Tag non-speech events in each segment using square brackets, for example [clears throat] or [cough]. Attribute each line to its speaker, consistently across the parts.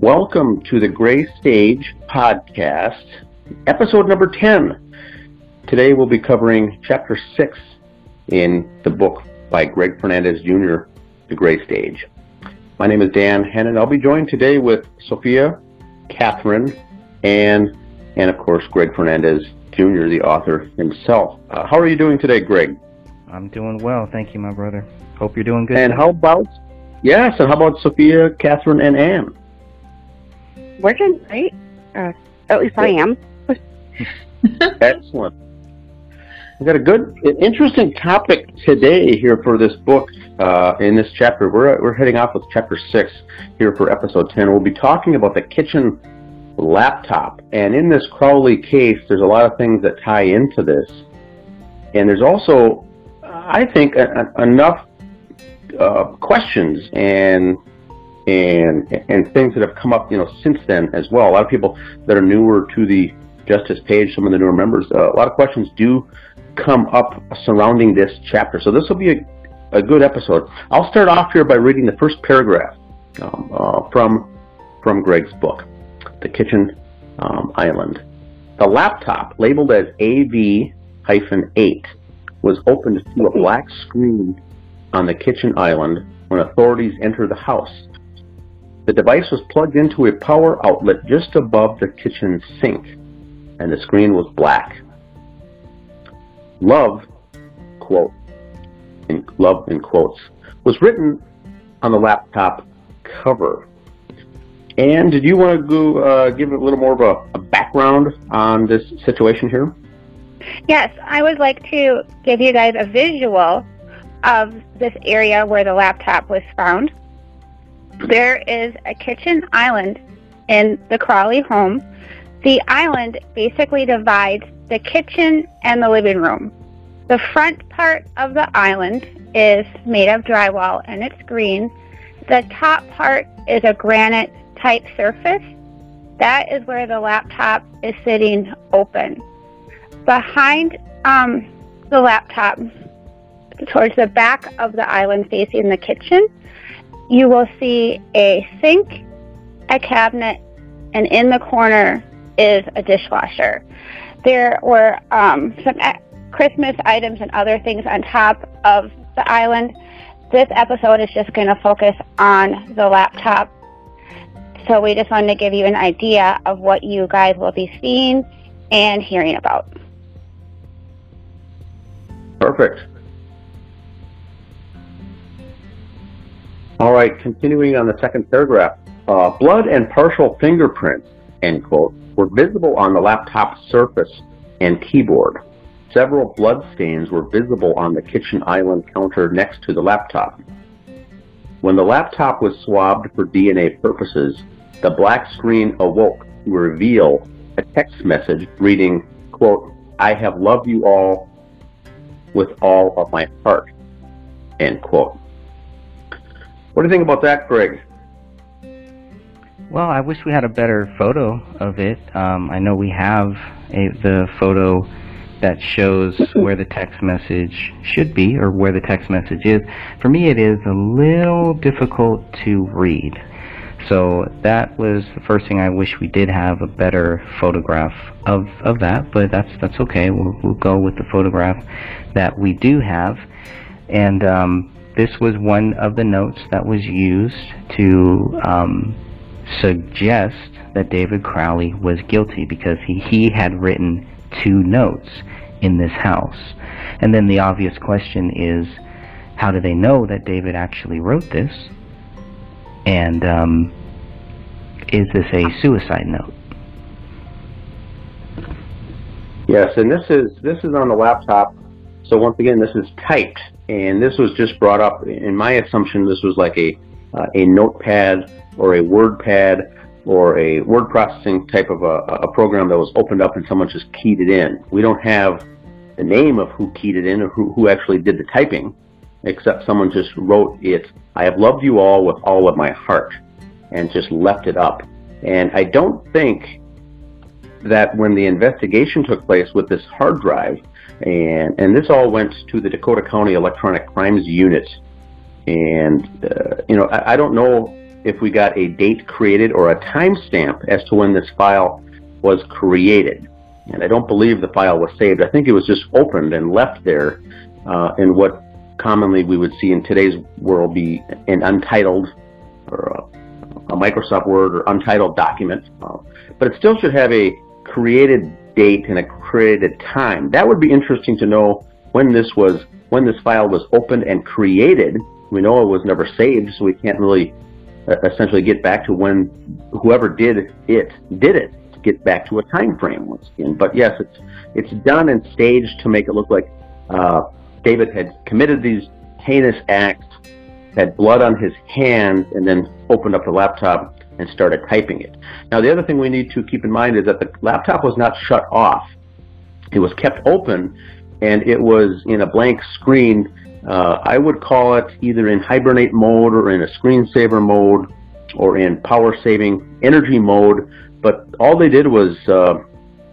Speaker 1: Welcome to the Gray Stage podcast, episode number 10. Today we'll be covering chapter 6 in the book by Greg Fernandez Jr., The Gray Stage. My name is Dan Hennon. I'll be joined today with Sophia, Catherine, and, and of course, Greg Fernandez Jr., the author himself. Uh, how are you doing today, Greg?
Speaker 2: I'm doing well. Thank you, my brother. Hope you're doing good.
Speaker 1: And how about, yes, and how about Sophia, Catherine, and Anne?
Speaker 3: Doing great. Uh, at least I am. [laughs]
Speaker 1: Excellent. We've got a good, interesting topic today here for this book uh, in this chapter. We're, we're heading off with chapter 6 here for episode 10. We'll be talking about the kitchen laptop. And in this Crowley case, there's a lot of things that tie into this. And there's also, I think, a, a, enough uh, questions and and and things that have come up, you know, since then as well. A lot of people that are newer to the Justice page, some of the newer members, uh, a lot of questions do come up surrounding this chapter. So this will be a, a good episode. I'll start off here by reading the first paragraph um, uh, from from Greg's book, The Kitchen um, Island. The laptop, labeled as AV-8, was opened to a [laughs] black screen on the kitchen island when authorities entered the house. The device was plugged into a power outlet just above the kitchen sink, and the screen was black. Love, quote, in, love in quotes, was written on the laptop cover. And did you want to go, uh, give a little more of a, a background on this situation here?
Speaker 3: Yes, I would like to give you guys a visual of this area where the laptop was found. There is a kitchen island in the Crowley home. The island basically divides the kitchen and the living room. The front part of the island is made of drywall and it's green. The top part is a granite type surface. That is where the laptop is sitting open. Behind um, the laptop, towards the back of the island facing the kitchen, you will see a sink, a cabinet, and in the corner is a dishwasher. There were um, some Christmas items and other things on top of the island. This episode is just going to focus on the laptop. So we just wanted to give you an idea of what you guys will be seeing and hearing about.
Speaker 1: Perfect. All right, continuing on the second paragraph. Uh, blood and partial fingerprints, end quote, were visible on the laptop surface and keyboard. Several blood stains were visible on the kitchen island counter next to the laptop. When the laptop was swabbed for DNA purposes, the black screen awoke to reveal a text message reading, quote, I have loved you all with all of my heart, end quote. What do you think about that, Greg?
Speaker 2: Well, I wish we had a better photo of it. Um, I know we have a, the photo that shows [laughs] where the text message should be or where the text message is. For me, it is a little difficult to read. So that was the first thing I wish we did have a better photograph of, of that, but that's that's okay. We'll, we'll go with the photograph that we do have. And um, this was one of the notes that was used to um, suggest that David Crowley was guilty because he, he had written two notes in this house. And then the obvious question is, how do they know that David actually wrote this? And um, is this a suicide note?
Speaker 1: Yes, and this is this is on the laptop. So once again, this is typed and this was just brought up. In my assumption, this was like a uh, a notepad or a WordPad or a word processing type of a, a program that was opened up and someone just keyed it in. We don't have the name of who keyed it in or who, who actually did the typing, except someone just wrote it, I have loved you all with all of my heart, and just left it up. And I don't think that when the investigation took place with this hard drive, and and this all went to the Dakota County Electronic Crimes Unit. And uh, you know, I, I, don't know if we got a date created or a timestamp as to when this file was created. And I don't believe the file was saved. I think it was just opened and left there uh, in what commonly we would see in today's world be an untitled or a, a Microsoft Word or untitled document. Uh, but it still should have a created date and a created time. That would be interesting to know when this was when this file was opened and created. We know it was never saved, so we can't really uh, essentially get back to when whoever did it did it to get back to a time frame once again. But yes, it's it's done and staged to make it look like uh, David had committed these heinous acts, had blood on his hands, and then opened up the laptop and started typing it. Now, the other thing we need to keep in mind is that the laptop was not shut off. It was kept open, and it was in a blank screen. Uh, I would call it either in hibernate mode or in a screensaver mode or in power saving energy mode. But all they did was, uh,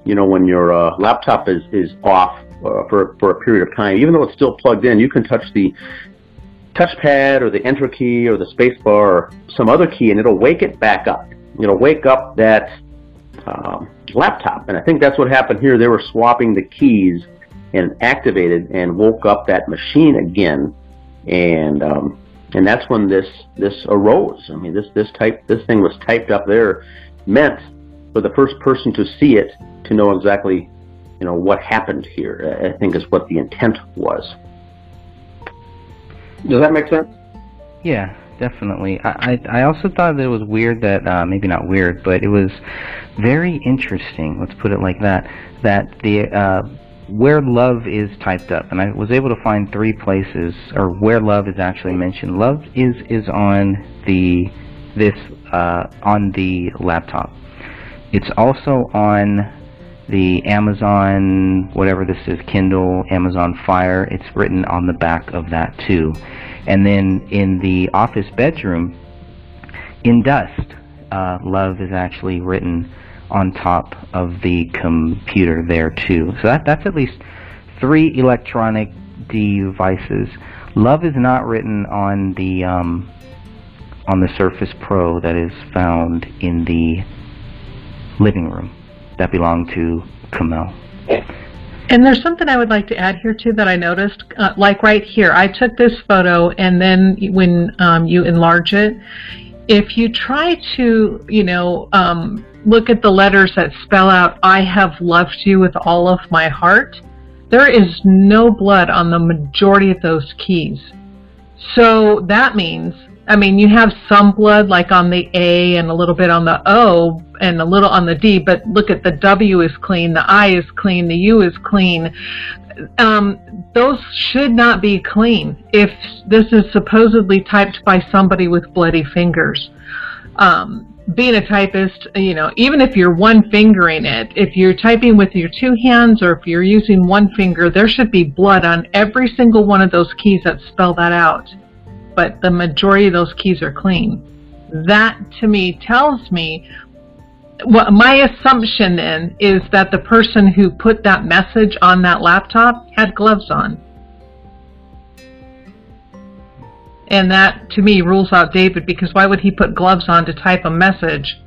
Speaker 1: you know, when your uh, laptop is, is off, uh, for, for a period of time. Even though it's still plugged in, you can touch the touchpad or the enter key or the space bar or some other key and it'll wake it back up. It'll wake up that um, laptop. And I think that's what happened here. They were swapping the keys and activated and woke up that machine again. And um, and that's when this this arose. I mean, this this type this thing was typed up there, meant for the first person to see it to know exactly you know, what happened here, I think is what the intent was. Does that make sense?
Speaker 2: Yeah, definitely. I, I, I also thought that it was weird that, uh, maybe not weird, but it was very interesting, let's put it like that, that the, uh, where love is typed up, and I was able to find three places, or where love is actually mentioned. Love is, is on the, this, uh, on the laptop. It's also on the Amazon, whatever this is, Kindle, Amazon Fire, it's written on the back of that too. And then in the office bedroom, in dust, uh, love is actually written on top of the computer there too. So that, that's at least three electronic devices. Love is not written on the um, on the Surface Pro that is found in the living room that belong to Komel.
Speaker 4: And there's something I would like to add here too that I noticed, uh, like right here. I took this photo, and then when um, you enlarge it, if you try to, you know, um, look at the letters that spell out "I have loved you with all of my heart," there is no blood on the majority of those keys. So that means I mean, you have some blood like on the A and a little bit on the O and a little on the D, but look at the W is clean, the I is clean, the U is clean. Um, those should not be clean if this is supposedly typed by somebody with bloody fingers. Um, being a typist, you know, even if you're one fingering it, if you're typing with your two hands or if you're using one finger, there should be blood on every single one of those keys that spell that out but the majority of those keys are clean. That to me tells me what my assumption then is that the person who put that message on that laptop had gloves on. And that to me rules out David because why would he put gloves on to type a message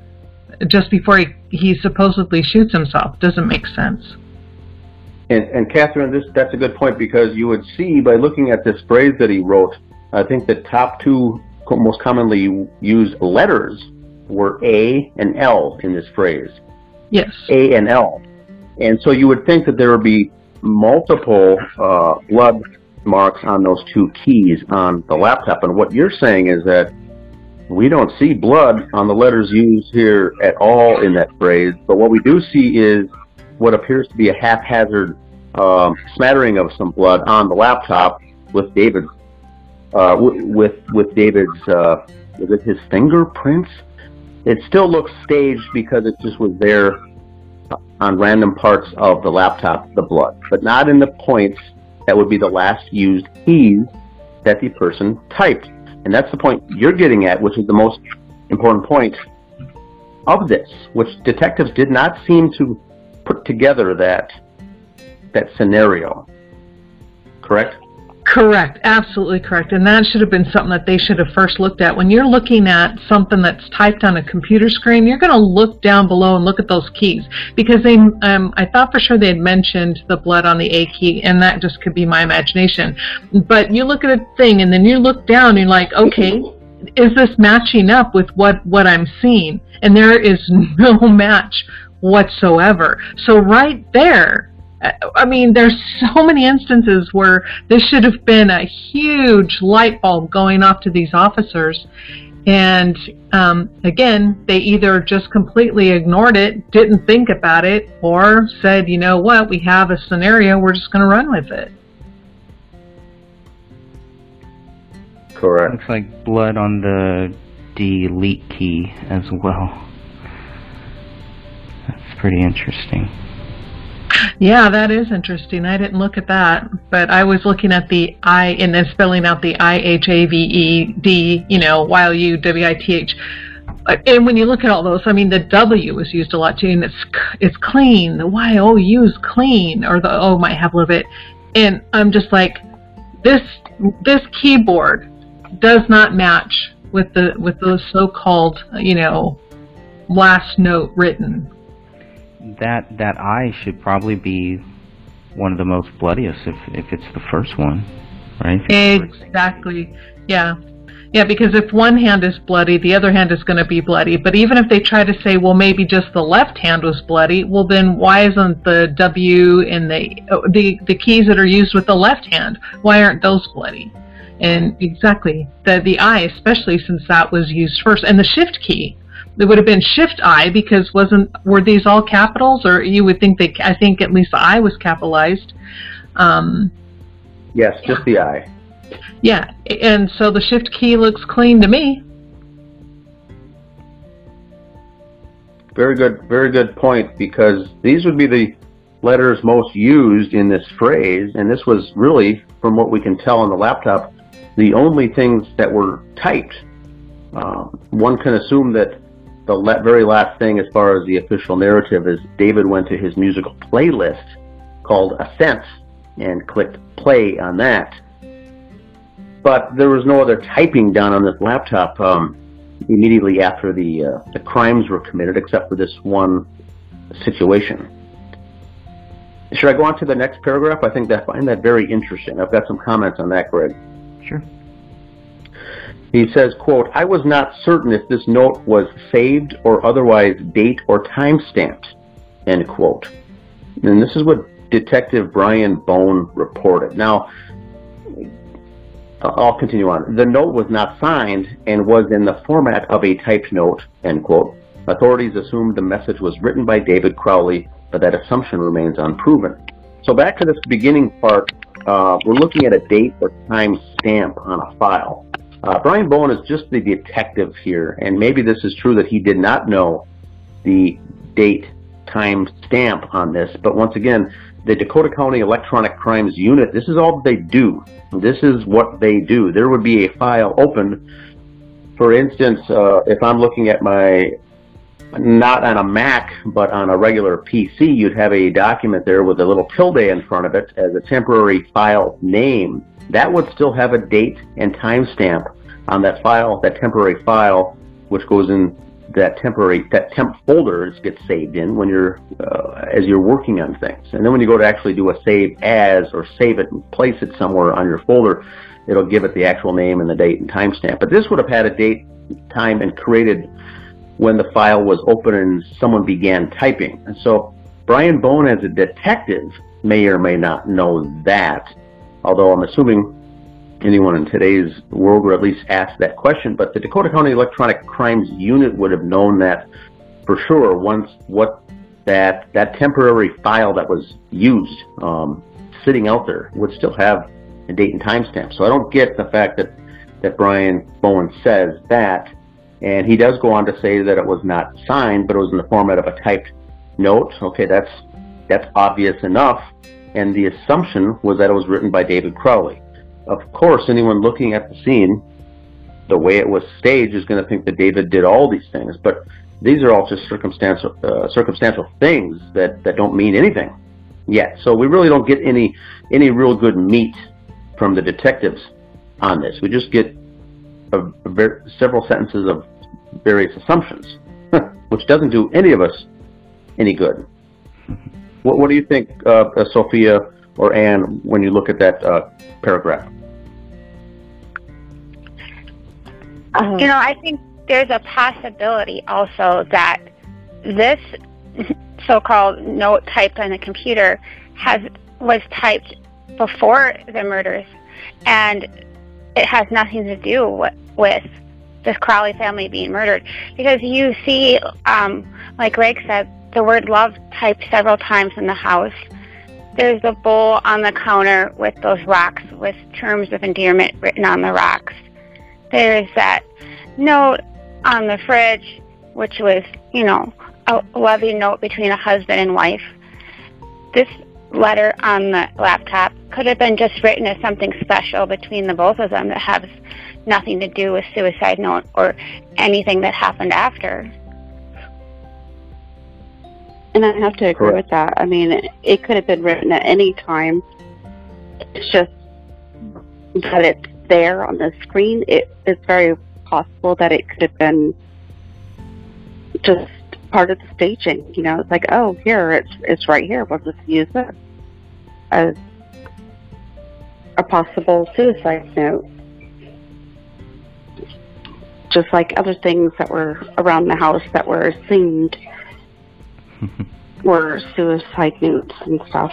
Speaker 4: just before he, he supposedly shoots himself? Doesn't make sense.
Speaker 1: And, and Catherine, this that's a good point because you would see by looking at this phrase that he wrote I think the top two most commonly used letters were A and L in this phrase.
Speaker 4: Yes.
Speaker 1: A and L. And so you would think that there would be multiple uh, blood marks on those two keys on the laptop. And what you're saying is that we don't see blood on the letters used here at all in that phrase. But what we do see is what appears to be a haphazard um, smattering of some blood on the laptop with David uh, with with David's uh, with his fingerprints. It still looks staged because it just was there on random parts of the laptop, the blood, but not in the points that would be the last used keys that the person typed. And that's the point you're getting at, which is the most important point of this, which detectives did not seem to put together that that scenario. Correct?
Speaker 4: Correct, absolutely correct. And that should have been something that they should have first looked at. When you're looking at something that's typed on a computer screen, you're going to look down below and look at those keys because they. Um, I thought for sure they had mentioned the blood on the A key, and that just could be my imagination. But you look at a thing, and then you look down, and you're like, okay, is this matching up with what what I'm seeing? And there is [laughs] no match whatsoever. So right there I mean, there's so many instances where this should have been a huge light bulb going off to these officers. And um, again, they either just completely ignored it, didn't think about it, or said, you know what, we have a scenario, we're just going to run with it.
Speaker 1: Correct.
Speaker 2: Looks like blood on the delete key as well. That's pretty interesting.
Speaker 4: Yeah, that is interesting. I didn't look at that, but I was looking at the I and then spelling out the I H A V E D, you know, while U W I T H. And when you look at all those, I mean, the W is used a lot too, and it's it's clean. The Y O U is clean, or the O might have a little bit. And I'm just like, this this keyboard does not match with the with the so-called, you know, last note written
Speaker 2: that that eye should probably be one of the most bloodiest if if it's the first one, right?
Speaker 4: Exactly. Yeah. Yeah, because if one hand is bloody, the other hand is going to be bloody. But even if they try to say, well, maybe just the left hand was bloody, well, then why isn't the W and the oh, the the keys that are used with the left hand? Why aren't those bloody? And exactly the the I, especially since that was used first, and the Shift key it would have been Shift I because wasn't were these all capitals or you would think they I think at least the I was capitalized. Um,
Speaker 1: yes, just the I.
Speaker 4: Yeah, and so the Shift key looks clean to me.
Speaker 1: Very good, very good point because these would be the letters most used in this phrase, and this was really, from what we can tell on the laptop, the only things that were typed. Um, one can assume that the very last thing as far as the official narrative is David went to his musical playlist called Ascent and clicked play on that. But there was no other typing done on this laptop um, immediately after the uh, the crimes were committed, except for this one situation. Should I go on to the next paragraph? I think that I find that very interesting. I've got some comments on that, Greg.
Speaker 2: Sure.
Speaker 1: He says, quote, I was not certain if this note was saved or otherwise date or time stamped, end quote. And this is what Detective Brian Bone reported. Now, I'll continue on. The note was not signed and was in the format of a typed note, end quote. Authorities assumed the message was written by David Crowley, but that assumption remains unproven. So back to this beginning part, uh, we're looking at a date or time stamp on a file. Uh, Brian Bowen is just the detective here, and maybe this is true that he did not know the date time stamp on this, but once again, the Dakota County Electronic Crimes Unit, this is all they do. This is what they do. There would be a file open. For instance, uh, if I'm looking at my, not on a Mac, but on a regular PC, you'd have a document there with a little tilde in front of it as a temporary file name that would still have a date and timestamp on that file, that temporary file, which goes in that temporary that temp folder gets saved in when you're uh, as you're working on things. And then when you go to actually do a save as or save it and place it somewhere on your folder, it'll give it the actual name and the date and timestamp. But this would have had a date, time, and created when the file was open and someone began typing. And so Brian Bone, as a detective, may or may not know that although I'm assuming anyone in today's world would at least ask that question. But the Dakota County Electronic Crimes Unit would have known that for sure once what that that temporary file that was used um, sitting out there would still have a date and timestamp. So I don't get the fact that that Brian Bowen says that, and he does go on to say that it was not signed, but it was in the format of a typed note. Okay, that's that's obvious enough and the assumption was that it was written by David Crowley. Of course, anyone looking at the scene, the way it was staged, is going to think that David did all these things, but these are all just circumstantial uh, circumstantial things that, that don't mean anything yet. So we really don't get any any real good meat from the detectives on this. We just get a, a ver- several sentences of various assumptions, [laughs] which doesn't do any of us any good. What, what do you think, uh, uh, Sophia or Anne, when you look at that uh, paragraph?
Speaker 3: You know, I think there's a possibility also that this so-called note typed on the computer has was typed before the murders, and it has nothing to do with, with this Crowley family being murdered. Because you see, um, like Greg said, the word love typed several times in the house. There's a bowl on the counter with those rocks with terms of endearment written on the rocks. There's that note on the fridge, which was, you know, a loving note between a husband and wife. This letter on the laptop could have been just written as something special between the both of them that has nothing to do with suicide note or anything that happened after.
Speaker 5: And I have to agree
Speaker 1: Correct.
Speaker 5: with that. I mean, it, it could have been written at any time. It's just that it's there on the screen. It, it's very possible that it could have been just part of the staging. You know, it's like, oh, here, it's it's right here. We'll just use it as a possible suicide note. Just like other things that were around the house that were assumed were suicide notes and stuff.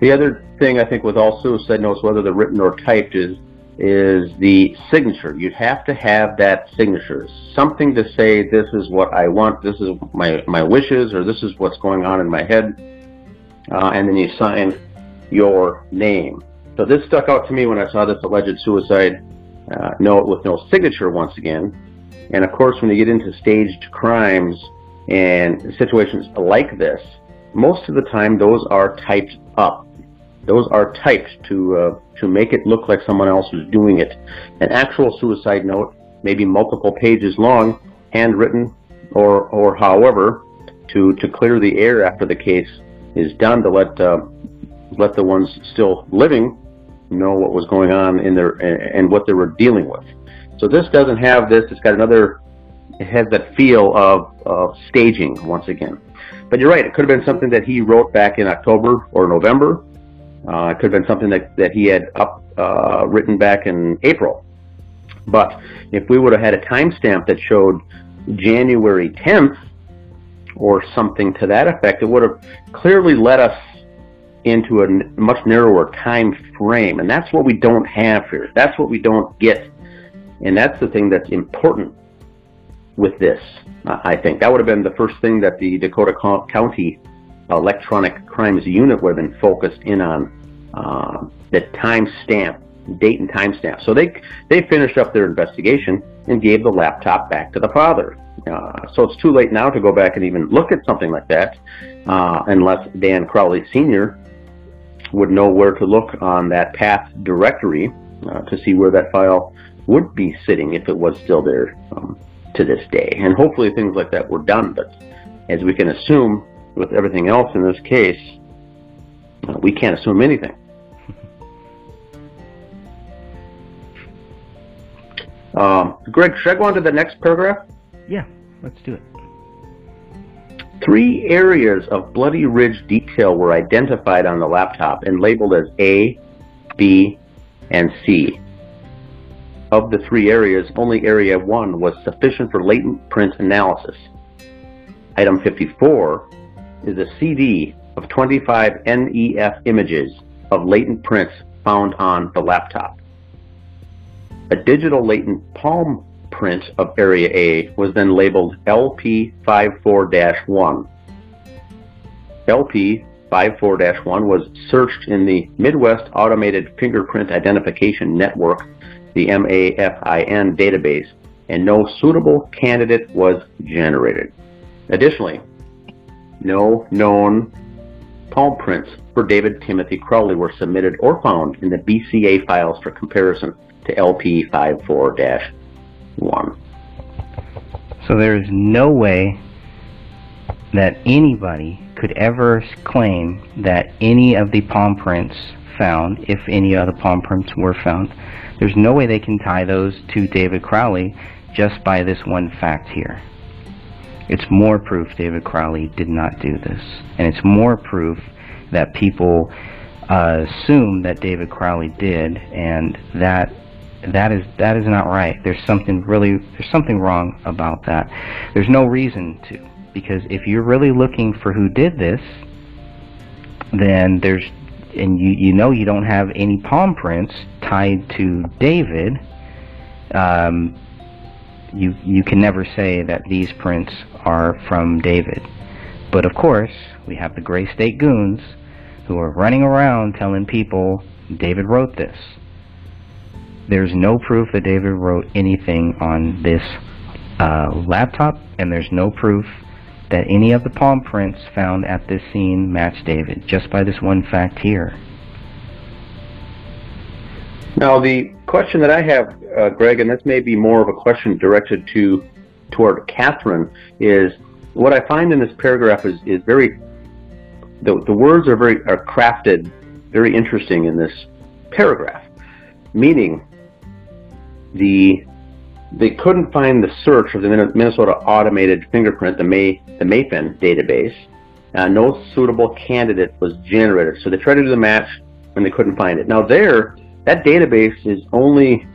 Speaker 1: The other thing I think with all suicide notes, whether they're written or typed, is is the signature. You'd have to have that signature, something to say this is what I want, this is my my wishes, or this is what's going on in my head, uh, and then you sign your name. So this stuck out to me when I saw this alleged suicide uh, note with no signature once again. And of course, when you get into staged crimes and situations like this, most of the time those are typed up. Those are typed to uh, to make it look like someone else was doing it. An actual suicide note, maybe multiple pages long, handwritten, or or however, to to clear the air after the case is done to let uh, let the ones still living know what was going on in their and what they were dealing with. So this doesn't have this. It's got another. It has that feel of, of staging once again. But you're right. It could have been something that he wrote back in October or November. Uh, it could have been something that, that he had up uh, written back in April. But if we would have had a timestamp that showed January 10th or something to that effect, it would have clearly led us into a much narrower time frame. And that's what we don't have here. That's what we don't get. And that's the thing that's important with this, I think. That would have been the first thing that the Dakota County Electronic Crimes Unit would have been focused in on, uh, the time stamp, date and time stamp. So they, they finished up their investigation and gave the laptop back to the father. Uh, so it's too late now to go back and even look at something like that, uh, unless Dan Crowley Sr. would know where to look on that path directory uh, to see where that file would be sitting if it was still there um, to this day. And hopefully things like that were done, but as we can assume with everything else in this case, uh, we can't assume anything. [laughs] Um, Greg, should I go on to the next paragraph?
Speaker 2: Yeah, let's do it.
Speaker 1: Three areas of Bloody Ridge detail were identified on the laptop and labeled as A, B, and C. Of the three areas, only area 1 was sufficient for latent print analysis. Item 54 is a CD of 25 NEF images of latent prints found on the laptop. A digital latent palm print of Area A was then labeled LP54-1. LP54-1 was searched in the Midwest Automated Fingerprint Identification Network, the MAFIN database, and no suitable candidate was generated. Additionally, no known palm prints for David Timothy Crowley were submitted or found in the BCA files for comparison to LP54-1.
Speaker 2: So there is no way that anybody could ever claim that any of the palm prints found, if any other palm prints were found, there's no way they can tie those to David Crowley just by this one fact here. It's more proof David Crowley did not do this. And it's more proof that people uh, assume that David Crowley did, and that that is that is not right. There's something really there's something wrong about that. There's no reason to because if you're really looking for who did this, then there's and you you know you don't have any palm prints tied to David. Um, you you can never say that these prints are from David. But of course, we have the Gray State Goons who are running around telling people David wrote this. There's no proof that David wrote anything on this uh, laptop, and there's no proof that any of the palm prints found at this scene match David, just by this one fact here.
Speaker 1: Now, the question that I have, uh, Greg, and this may be more of a question directed to toward Catherine, is what I find in this paragraph is, is very the, the words are very are crafted very interesting in this paragraph, meaning the they couldn't find the search of the Minnesota Automated Fingerprint, the May the MAFIN database. Uh, no suitable candidate was generated, so they tried to do the match and they couldn't find it. Now there, that database is only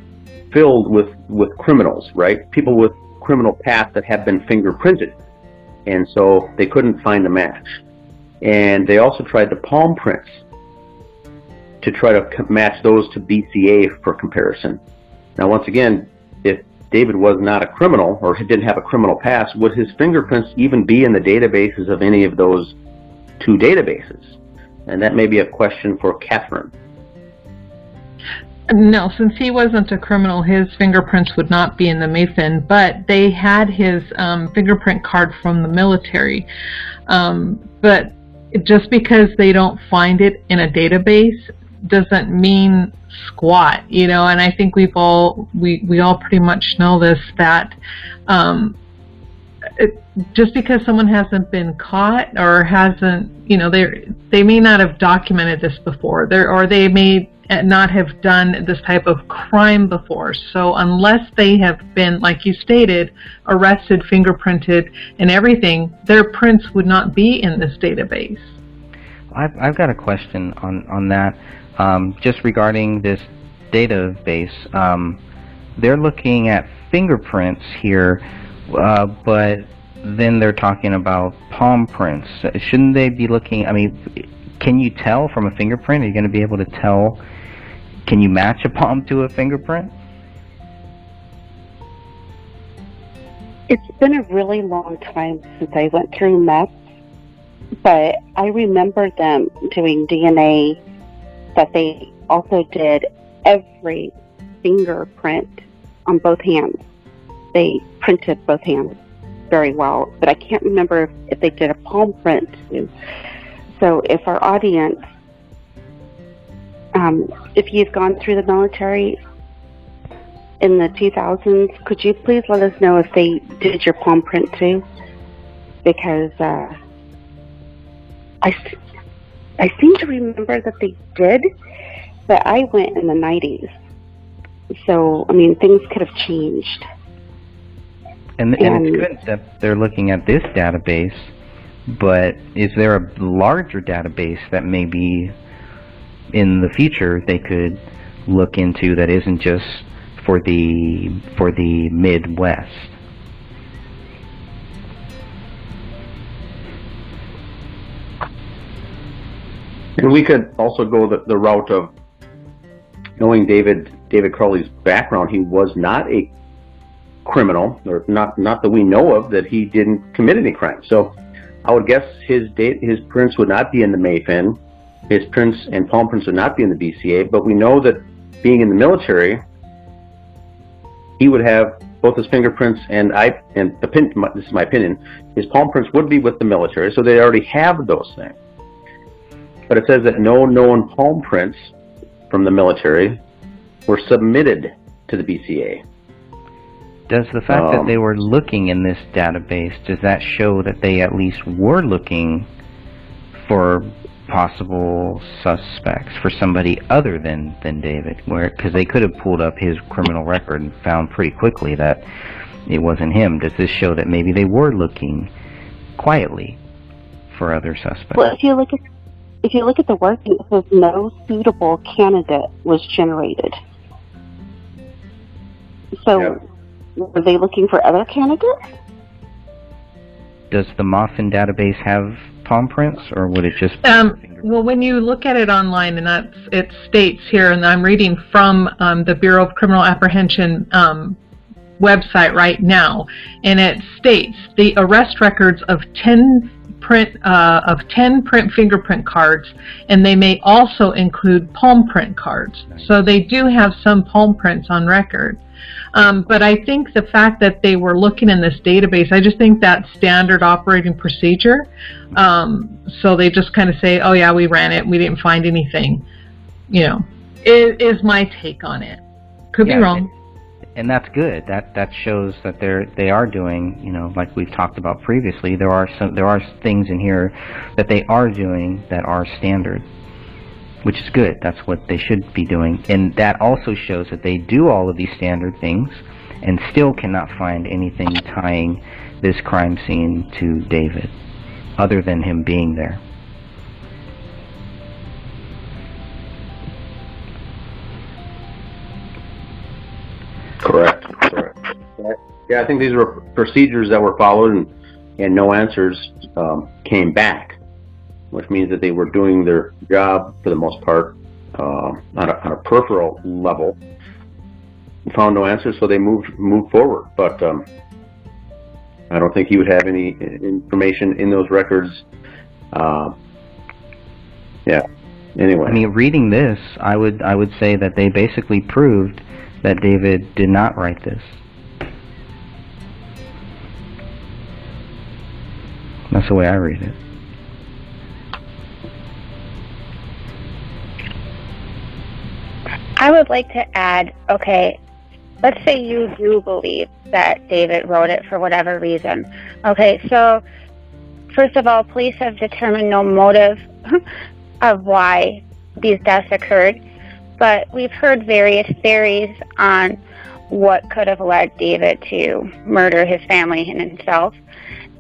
Speaker 1: filled with with criminals, right? People with criminal past that have been fingerprinted, and so they couldn't find the match. And they also tried the palm prints to try to match those to BCA for comparison. Now, once again, David was not a criminal or didn't have a criminal past, would his fingerprints even be in the databases of any of those two databases? And that may be a question for Catherine.
Speaker 4: No, since he wasn't a criminal, his fingerprints would not be in the Mason, but they had his um, fingerprint card from the military. Um, but just because they don't find it in a database doesn't mean squat, you know. And I think we've all we we all pretty much know this that um, it, just because someone hasn't been caught or hasn't, you know, they they may not have documented this before, there or they may not have done this type of crime before. So unless they have been, like you stated, arrested, fingerprinted, and everything, their prints would not be in this database.
Speaker 2: I've, I've got a question on, on that. Um, just regarding this database, um, they're looking at fingerprints here, uh, but then they're talking about palm prints. Shouldn't they be looking, I mean, can you tell from a fingerprint? Are you going to be able to tell can you match a palm to a fingerprint?
Speaker 5: It's been a really long time since I went through MEPS, but I remember them doing DNA that they also did every fingerprint on both hands. They printed both hands very well, but I can't remember if, if they did a palm print too. So if our audience um, if you've gone through the military in the 2000s, could you please let us know if they did your palm print too? Because uh, I, I seem to remember that they did, but I went in the 90s. So, I mean, things could have changed.
Speaker 2: And, and, and it's good that they're looking at this database, but is there a larger database that may be in the future they could look into that isn't just for the for the Midwest.
Speaker 1: And we could also go the, the route of knowing David David Crowley's background. He was not a criminal, or not not that we know of that he didn't commit any crime. So I would guess his date his prints would not be in the MAFIN. his prints and palm prints would not be in the BCA, but we know that being in the military, he would have both his fingerprints and I and opinion, this is my opinion, his palm prints would be with the military, so they already have those things. But it says that no known palm prints from the military were submitted to the BCA.
Speaker 2: Does the fact um, that they were looking in this database, does that show that they at least were looking for possible suspects for somebody other than than David, where because they could have pulled up his criminal record and found pretty quickly that it wasn't him. Does this show that maybe they were looking quietly for other suspects?
Speaker 5: Well, if you look at if you look at the work, it says no suitable candidate was generated. So,
Speaker 1: Yeah.
Speaker 5: were they looking for other candidates?
Speaker 2: Does the MAFIN database have palm prints, or would it just?
Speaker 4: Um, well, when you look at it online, and that's it states here, and I'm reading from um, the Bureau of Criminal Apprehension um, website right now, and it states the arrest records of ten print uh, of ten print fingerprint cards, and they may also include palm print cards. So they do have some palm prints on record. Um, but I think the fact that they were looking in this database, I just think that's standard operating procedure. Um, so they just kind of say, "Oh yeah, we ran it. We didn't find anything." You know, is, is my take on it. Could
Speaker 2: Yeah,
Speaker 4: be wrong.
Speaker 2: And that's good. That that shows that they're they are doing, you know, like we've talked about previously. There are some there are things in here that they are doing that are standard, which is good. That's what they should be doing, and that also shows that they do all of these standard things and still cannot find anything tying this crime scene to David, other than him being there.
Speaker 1: Correct. Correct. Yeah, I think these were procedures that were followed, and, and no answers um, came back, which means that they were doing their job for the most part uh, on, a, on a peripheral level. Found no answers, so they moved moved forward. But um, I don't think he would have any information in those records. Uh, yeah. Anyway.
Speaker 2: I mean, reading this, I would I would say that they basically proved that David did not write this. That's the way I read it.
Speaker 3: I would like to add, okay, let's say you do believe that David wrote it for whatever reason. Okay, so first of all, police have determined no motive [laughs] of why these deaths occurred, but we've heard various theories on what could have led David to murder his family and himself.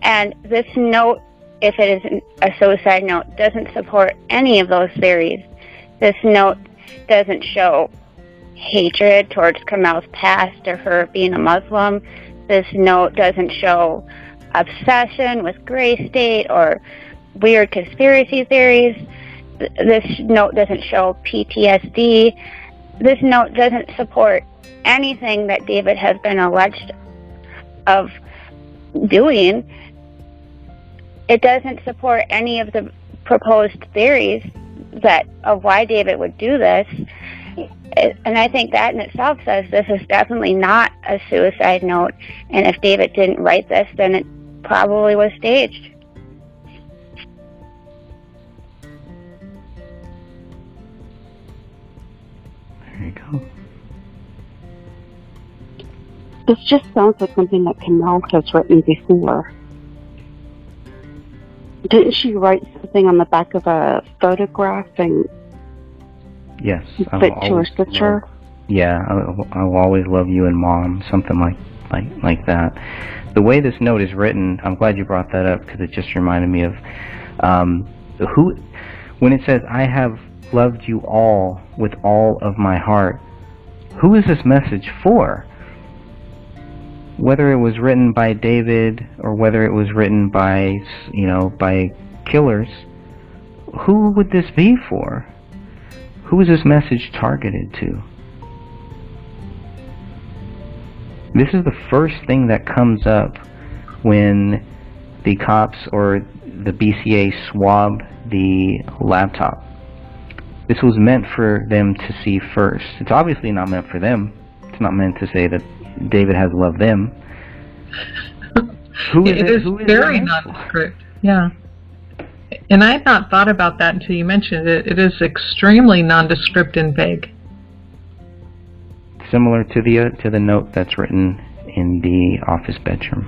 Speaker 3: And this note, if it is a suicide note, doesn't support any of those theories. This note doesn't show hatred towards Komel's past or her being a Muslim. This note doesn't show obsession with Gray State or weird conspiracy theories. Th- This note doesn't show PTSD. This note doesn't support anything that David has been alleged of doing. It doesn't support any of the proposed theories that of why David would do this. And I think that in itself says this is definitely not a suicide note. And if David didn't write this, then it probably was staged.
Speaker 2: You go.
Speaker 5: This just sounds like something that Komel has written before. Didn't she write something on the back of a photograph and
Speaker 2: Yes, I
Speaker 5: to her sister?
Speaker 2: love- yeah, I, I will always love you and mom, something like like like that. The way this note is written, I'm glad you brought that up because it just reminded me of um, who when it says I have loved you all with all of my heart. Who is this message for? Whether it was written by David or whether it was written by you know by killers, who would this be for? Who is this message targeted to? This is the first thing that comes up when the cops or the BCA swab the laptop. This was meant for them to see first. It's obviously not meant for them. It's not meant to say that David has loved them. [laughs] Who is
Speaker 4: it
Speaker 2: it?
Speaker 4: is
Speaker 2: Who is
Speaker 4: very
Speaker 2: it meant for?
Speaker 4: nondescript. Yeah. And I had not thought about that until you mentioned it. It is extremely nondescript and vague.
Speaker 2: Similar to the uh, to the note that's written in the office bedroom.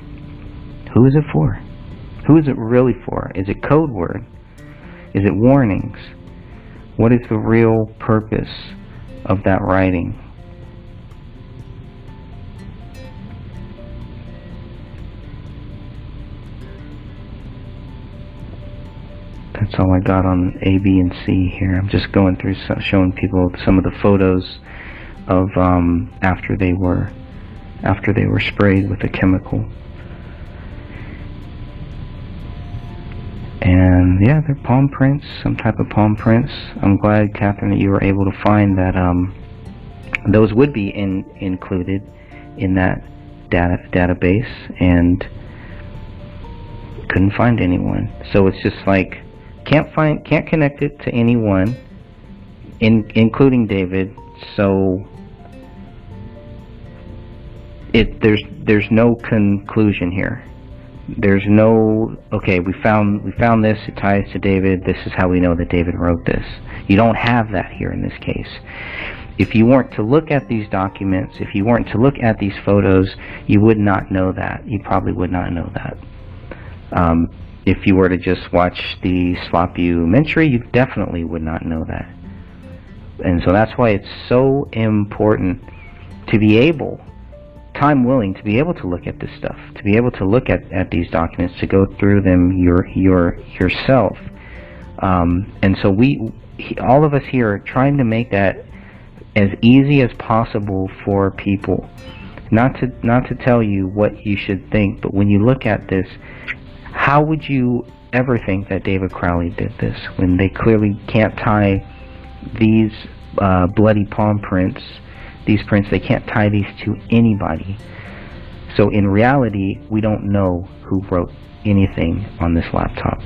Speaker 2: Who is it for? Who is it really for? Is it code word? Is it warnings? What is the real purpose of that writing? That's all I got on A, B, and C here. I'm just going through showing people some of the photos of um, after they were after they were sprayed with a chemical. And yeah, they're palm prints, some type of palm prints. I'm glad, Catherine, that you were able to find that um, those would be in, included in that data database, and couldn't find anyone. So it's just like can't find, can't connect it to anyone, in, including David. So it there's there's no conclusion here. There's no okay. We found we found this. It ties to David. This is how we know that David wrote this. You don't have that here in this case. If you weren't to look at these documents, if you weren't to look at these photos, you would not know that. You probably would not know that. Um, if you were to just watch the Slopeumentary, you definitely would not know that. And so that's why it's so important to be able time willing to be able to look at this stuff, to be able to look at, at these documents, to go through them your your yourself. Um, and so we, all of us here, are trying to make that as easy as possible for people. Not to not to tell you what you should think, but when you look at this, how would you ever think that David Crowley did this when they clearly can't tie these uh, bloody palm prints these prints, they can't tie these to anybody. So in reality, we don't know who wrote anything on this laptop.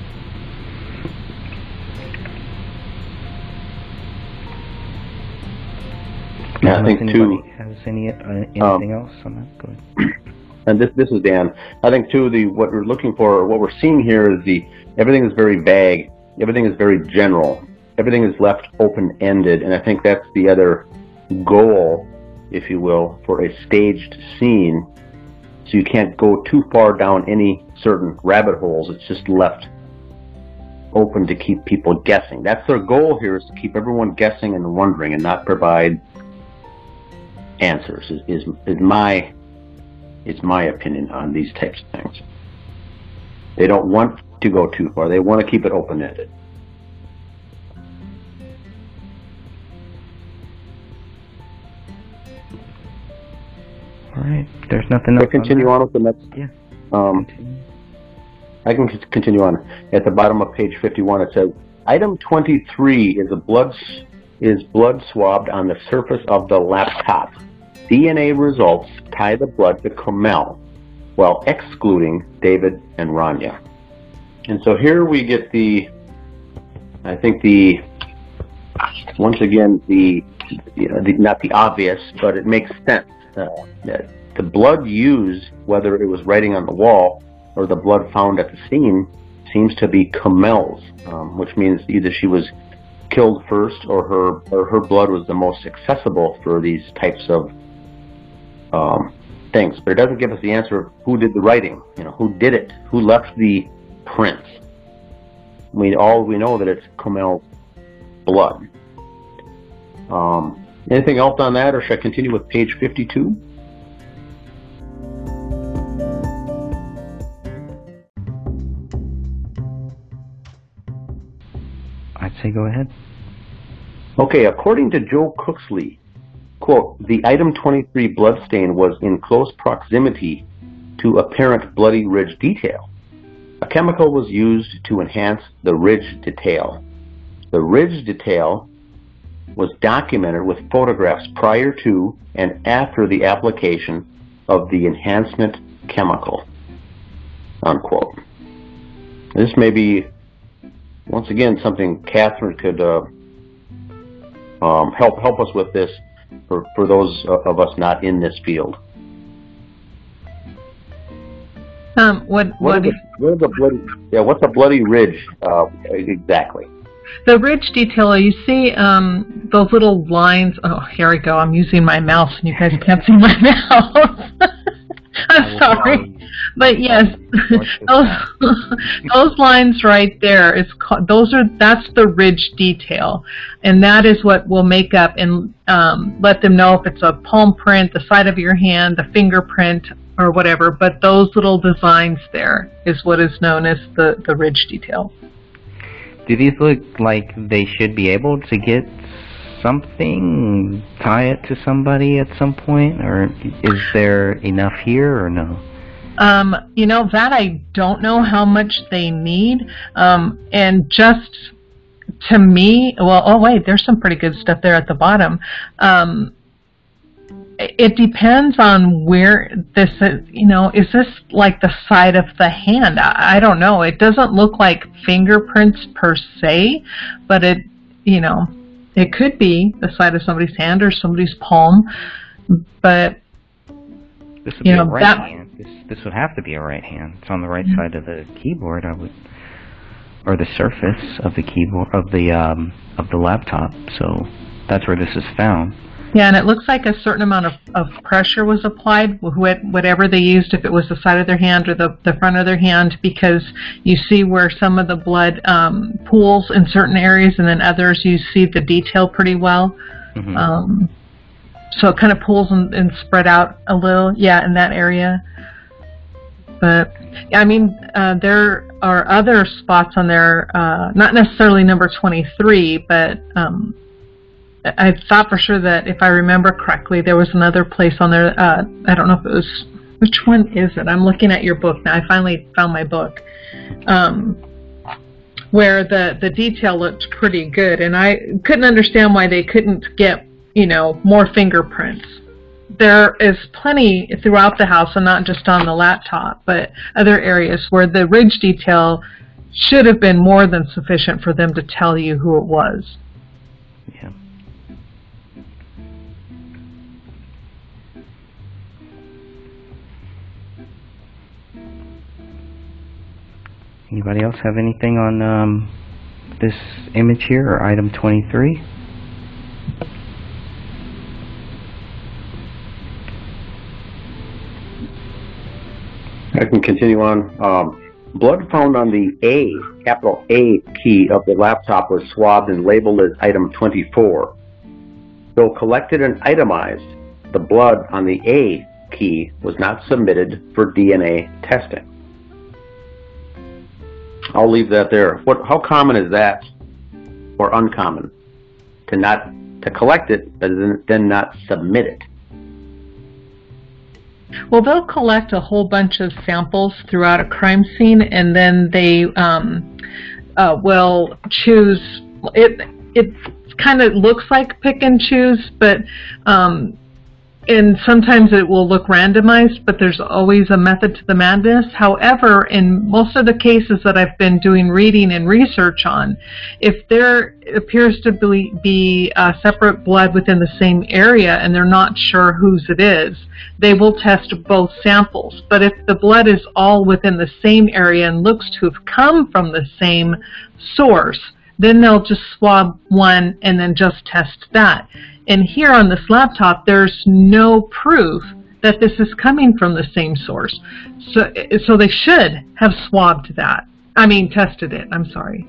Speaker 1: Yeah, I think too.
Speaker 2: Has any uh, anything um, else on that? Go ahead. [clears throat]
Speaker 1: And this this is Dan. I think too the what we're looking for, what we're seeing here is the everything is very vague. Everything is very general. Everything is left open ended, and I think that's the other goal, if you will, for a staged scene. So you can't go too far down any certain rabbit holes. It's just left open to keep people guessing. That's their goal here is to keep everyone guessing and wondering and not provide answers is, is, is my is my opinion on these types of things. They don't want to go too far. They want to keep it open-ended.
Speaker 2: All right. There's nothing else.
Speaker 1: continue on, on, with the next.
Speaker 2: Yeah.
Speaker 1: Um, I can continue on. At the bottom of page 51, it says, "Item 23 is a blood is blood swabbed on the surface of the laptop. DNA results tie the blood to Komel, while excluding David and Rania." And so here we get the, I think the, once again the, you know, the not the obvious, but it makes sense uh, the blood used, whether it was writing on the wall or the blood found at the scene, seems to be Komel's, um, which means either she was killed first or her or her blood was the most accessible for these types of um, things. But it doesn't give us the answer of who did the writing, you know, who did it, who left the prints. We all we know that it's Komel's blood. Um, Anything else on that, or should I continue with page 52?
Speaker 2: I'd say go ahead.
Speaker 1: Okay, according to Joe Cooksley, quote, the item 23 bloodstain was in close proximity to apparent bloody ridge detail. A chemical was used to enhance the ridge detail. The ridge detail was documented with photographs prior to and after the application of the enhancement chemical. Unquote. This may be, once again, something Catherine could uh, um, help help us with this for, for those of us not in this field.
Speaker 4: Um, what, what, what, is,
Speaker 1: what is a bloody, yeah, what's a bloody ridge uh, exactly?
Speaker 4: The ridge detail, you see um, those little lines. Oh, here we go. I'm using my mouse, and you guys can't see my [laughs] mouse. [laughs] I'm sorry. But yes, [laughs] those those lines right there is called, those are that's the ridge detail, and that is what will make up and um, let them know if it's a palm print, the side of your hand, the fingerprint, or whatever. But those little designs there is what is known as the the ridge detail.
Speaker 2: Do these look like they should be able to get something, tie it to somebody at some point, or is there enough here or no?
Speaker 4: Um, you know that I don't know how much they need, um, and just to me, well, oh wait, there's some pretty good stuff there at the bottom. Um, it depends on where this is, you know, is this like the side of the hand? I, I don't know. It doesn't look like fingerprints per se, but it, you know, it could be the side of somebody's hand or somebody's palm. But,
Speaker 2: this would
Speaker 4: you
Speaker 2: be
Speaker 4: know,
Speaker 2: a right
Speaker 4: that-
Speaker 2: hand. This, this would have to be a right hand. It's on the right
Speaker 4: Mhm.
Speaker 2: side of the keyboard, I would, or the surface of the keyboard, of the, um, of the laptop. So that's where this is found.
Speaker 4: Yeah, and it looks like a certain amount of, of pressure was applied, wh- whatever they used, if it was the side of their hand or the, the front of their hand, because you see where some of the blood um, pools in certain areas, and then others you see the detail pretty well.
Speaker 2: Mhm.
Speaker 4: Um, so it kind of pulls and, and spread out a little, yeah, in that area. But I mean, uh, there are other spots on there, uh, not necessarily number 23, but um, I thought for sure that if I remember correctly, there was another place on there. Uh, I don't know if it was. Which one is it? I'm looking at your book now. I finally found my book. Um, where the the detail looked pretty good, and I couldn't understand why they couldn't get you know more fingerprints. There is plenty throughout the house, and not just on the laptop, but other areas where the ridge detail should have been more than sufficient for them to tell you who it was.
Speaker 2: Yeah. Anybody else have anything on um, this image here or item 23?
Speaker 1: I can continue on. Um, blood found on the A, capital A key of the laptop was swabbed and labeled as item 24. Though collected and itemized, the blood on the A key was not submitted for DNA testing. I'll leave that there. What? How common is that, or uncommon, to not to collect it but then, then not submit it?
Speaker 4: Well, they'll collect a whole bunch of samples throughout a crime scene, and then they um, uh, will choose. It it kind of looks like pick and choose, but um, and sometimes it will look randomized, but there's always a method to the madness. However, in most of the cases that I've been doing reading and research on, if there appears to be, be uh, separate blood within the same area and they're not sure whose it is, they will test both samples. But if the blood is all within the same area and looks to have come from the same source, then they'll just swab one and then just test that. And here on this laptop, there's no proof that this is coming from the same source. So, so they should have swabbed that. I mean, tested it. I'm sorry.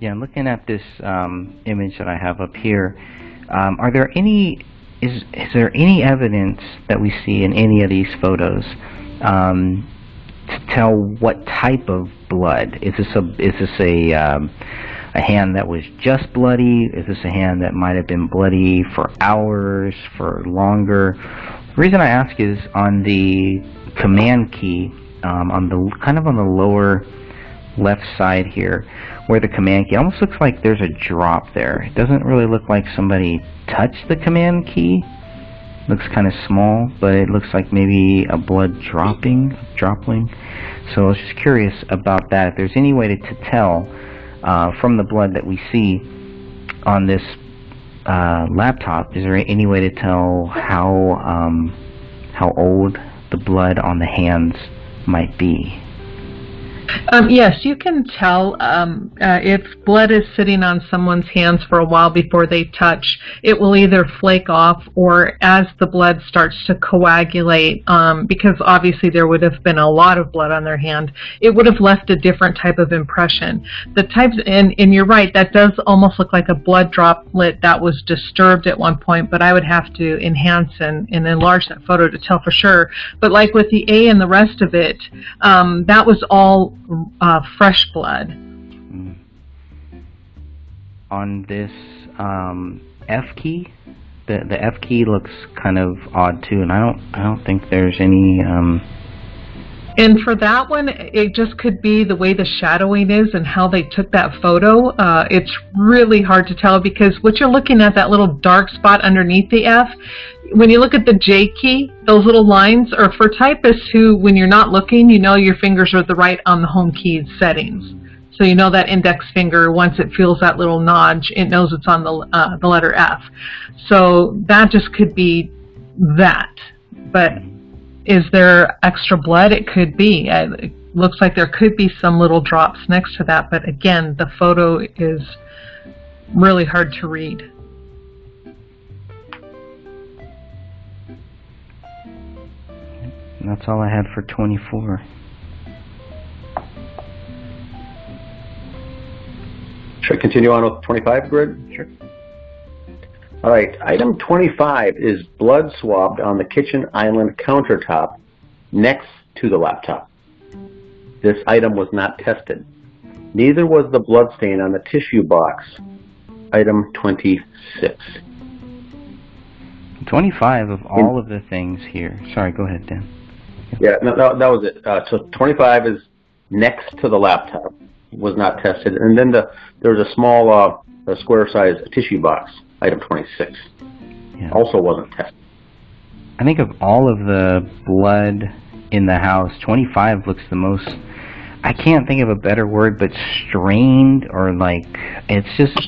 Speaker 2: Yeah, looking at this um, image that I have up here, um, are there any is is there any evidence that we see in any of these photos um, to tell what type of blood? Is this a is this a um, a hand that was just bloody? Is this a hand that might have been bloody for hours, for longer? The reason I ask is on the command key, um, on the kind of on the lower left side here, where the command key almost looks like there's a drop there. It doesn't really look like somebody touched the command key. Looks kind of small, but it looks like maybe a blood dropping, dropling. So I was just curious about that. If there's any way to, to tell uh, from the blood that we see on this uh, laptop, is there any way to tell how um, how old the blood on the hands might be?
Speaker 4: Um, yes, you can tell um, uh, if blood is sitting on someone's hands for a while before they touch. It will either flake off or as the blood starts to coagulate, um, because obviously there would have been a lot of blood on their hand, it would have left a different type of impression. The types, and, and you're right, that does almost look like a blood droplet that was disturbed at one point, but I would have to enhance and, and enlarge that photo to tell for sure. But like with the A and the rest of it, um, that was all uh, fresh blood.
Speaker 2: Mm. On this um, F key, the the F key looks kind of odd too, and I don't I don't think there's any. Um,
Speaker 4: and for that one, it just could be the way the shadowing is and how they took that photo. Uh, it's really hard to tell because what you're looking at, that little dark spot underneath the F, when you look at the J key, those little lines are for typists who, when you're not looking, you know your fingers are the right on the home key settings. So you know that index finger, once it feels that little nudge, it knows it's on the, uh, the letter F. So that just could be that. But is there extra blood? It could be. Uh, it looks like there could be some little drops next to that, but again, the photo is really hard to read.
Speaker 2: That's all I had for 24.
Speaker 1: Should I continue on with 25 Greg?
Speaker 2: Sure.
Speaker 1: All right, item 25 is blood swabbed on the kitchen island countertop next to the laptop. This item was not tested. Neither was the blood stain on the tissue box. Item 26.
Speaker 2: 25 of all of the things here. Sorry, go ahead, Dan.
Speaker 1: Yeah, no, no, that was it. Uh, so 25 is next to the laptop, was not tested. And then the, there was a small uh, a square size tissue box item 26. Yeah. Also wasn't tested.
Speaker 2: I think of all of the blood in the house, 25 looks the most. I can't think of a better word, but strained or like it's just.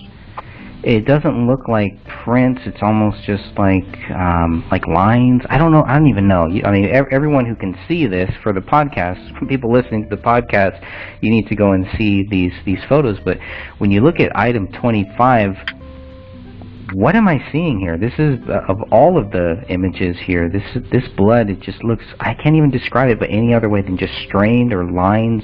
Speaker 2: It doesn't look like prints. It's almost just like um, like lines. I don't know. I don't even know. I mean, everyone who can see this for the podcast, [laughs] people listening to the podcast, you need to go and see these these photos. But when you look at item 25, what am I seeing here? This is uh, of all of the images here. This this blood. It just looks. I can't even describe it, but any other way than just strained or lines.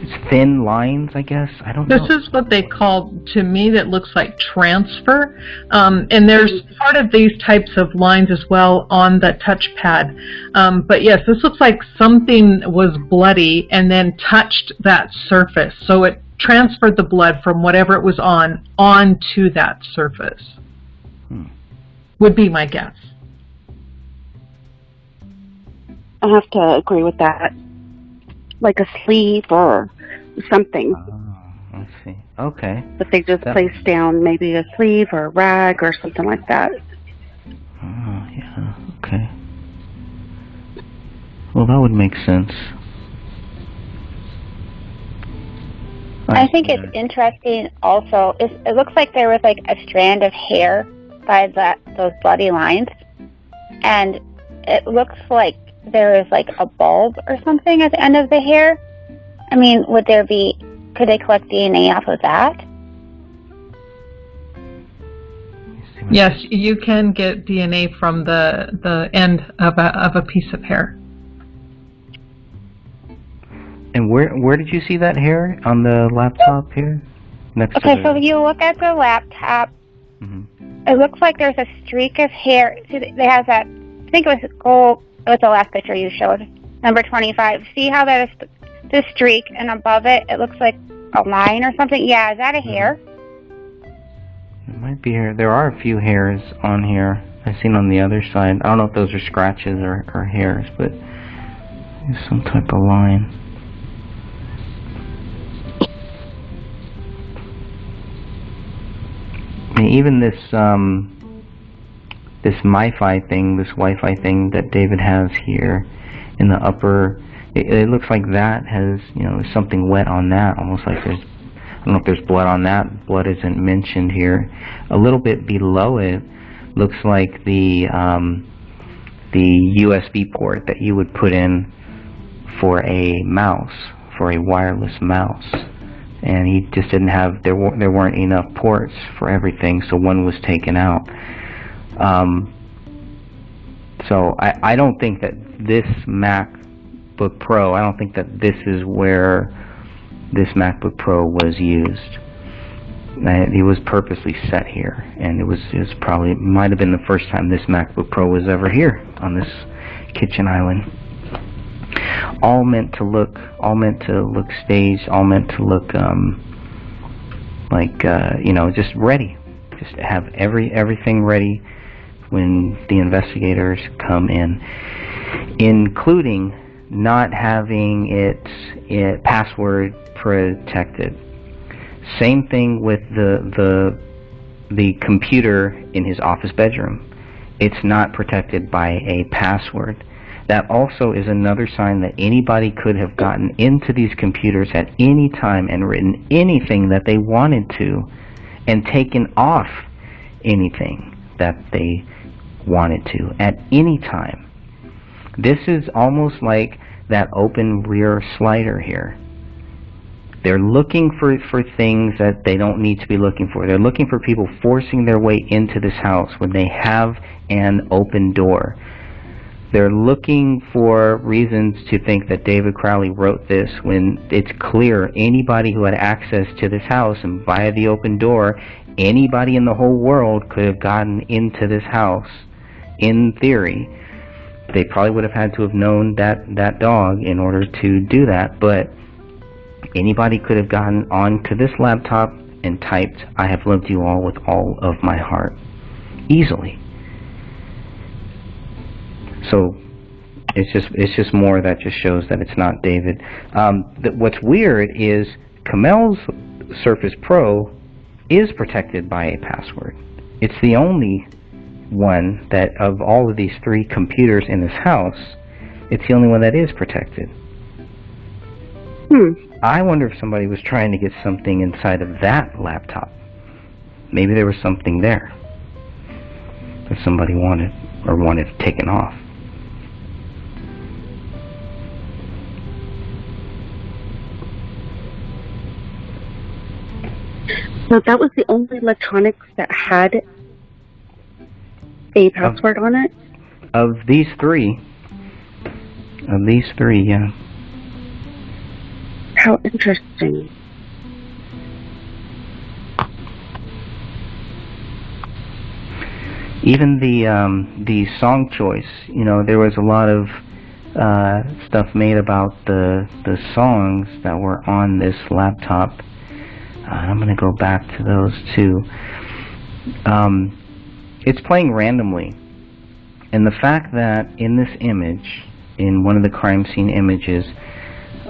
Speaker 2: It's thin lines, I guess. I don't
Speaker 4: this
Speaker 2: know.
Speaker 4: This is what they call, to me, that looks like transfer. Um, and there's part of these types of lines as well on the touchpad. Um, but yes, this looks like something was bloody and then touched that surface. So it transferred the blood from whatever it was on onto that surface. Would be my guess.
Speaker 5: I have to agree with that. Like a sleeve or something.
Speaker 2: Oh, I see. Okay.
Speaker 5: But they just that... placed down maybe a sleeve or a rag or something like that.
Speaker 2: Oh, yeah. Okay. Well, that would make sense.
Speaker 3: I think it's interesting also. It's, it looks like there was like a strand of hair by that those bloody lines, and it looks like there is like a bulb or something at the end of the hair. I mean, would there be? Could they collect DNA off of that?
Speaker 4: Yes, you can get DNA from the the end of a of a piece of hair.
Speaker 2: And where where did you see that hair on the laptop here?
Speaker 3: Next okay, so if you look at the laptop, mm-hmm. It looks like there's a streak of hair. See, they have that. I think it was gold. It was the last picture you showed, number 25. See how that is the streak, and above it, it looks like a line or something. Yeah, is that a mm-hmm. hair?
Speaker 2: It might be here. There are a few hairs on here. I've seen on the other side. I don't know if those are scratches or, or hairs, but there's some type of line. Even this um, this MiFi thing, this Wi-Fi thing that David has here in the upper, it, it, looks like that has you know something wet on that, almost like there's I don't know if there's blood on that. Blood isn't mentioned here. A little bit below it looks like the um, the USB port that you would put in for a mouse for a wireless mouse, and he just didn't have there were there weren't enough ports for everything, so one was taken out. Um, so I, I don't think that this MacBook Pro, I don't think that this is where this MacBook Pro was used. It was purposely set here, and it was, it was probably might have been the first time this MacBook Pro was ever here on this kitchen island. All meant to look, all meant to look staged, all meant to look um, like uh, you know, just ready, just have every everything ready when the investigators come in, including not having it, it password protected. Same thing with the the the computer in his office bedroom. It's not protected by a password. That also is another sign that anybody could have gotten into these computers at any time and written anything that they wanted to and taken off anything that they wanted to at any time. This is almost like that open rear slider here. They're looking for, for things that they don't need to be looking for. They're looking for people forcing their way into this house when they have an open door. They're looking for reasons to think that David Crowley wrote this when it's clear anybody who had access to this house and via the open door, anybody in the whole world could have gotten into this house in theory. They probably would have had to have known that, that dog in order to do that, but anybody could have gotten onto this laptop and typed, I have loved you all with all of my heart. Easily. So it's just it's just more that just shows that it's not David. Um, th what's weird is Komel's Surface Pro is protected by a password. It's the only one that of all of these three computers in this house, it's the only one that is protected.
Speaker 5: Hmm.
Speaker 2: I wonder if somebody was trying to get something inside of that laptop. Maybe there was something there that somebody wanted or wanted taken off.
Speaker 5: So that was the only electronics that had a password on it?
Speaker 2: Of these three, of these three, yeah.
Speaker 5: How interesting.
Speaker 2: Even the um, the song choice, you know, there was a lot of uh, stuff made about the the songs that were on this laptop. Uh, I'm gonna go back to those two. Um, it's playing randomly, and the fact that in this image, in one of the crime scene images,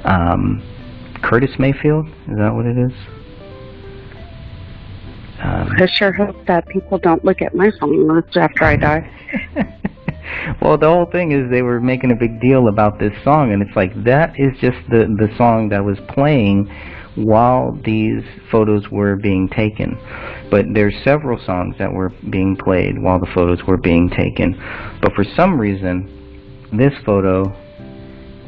Speaker 2: um, Curtis Mayfield, is that what it is? Um,
Speaker 5: I sure hope that people don't look at my phone list after I die. [laughs]
Speaker 2: well, the whole thing is they were making a big deal about this song, and it's like that is just the the song that was playing while these photos were being taken. But there's several songs that were being played while the photos were being taken. But for some reason, this photo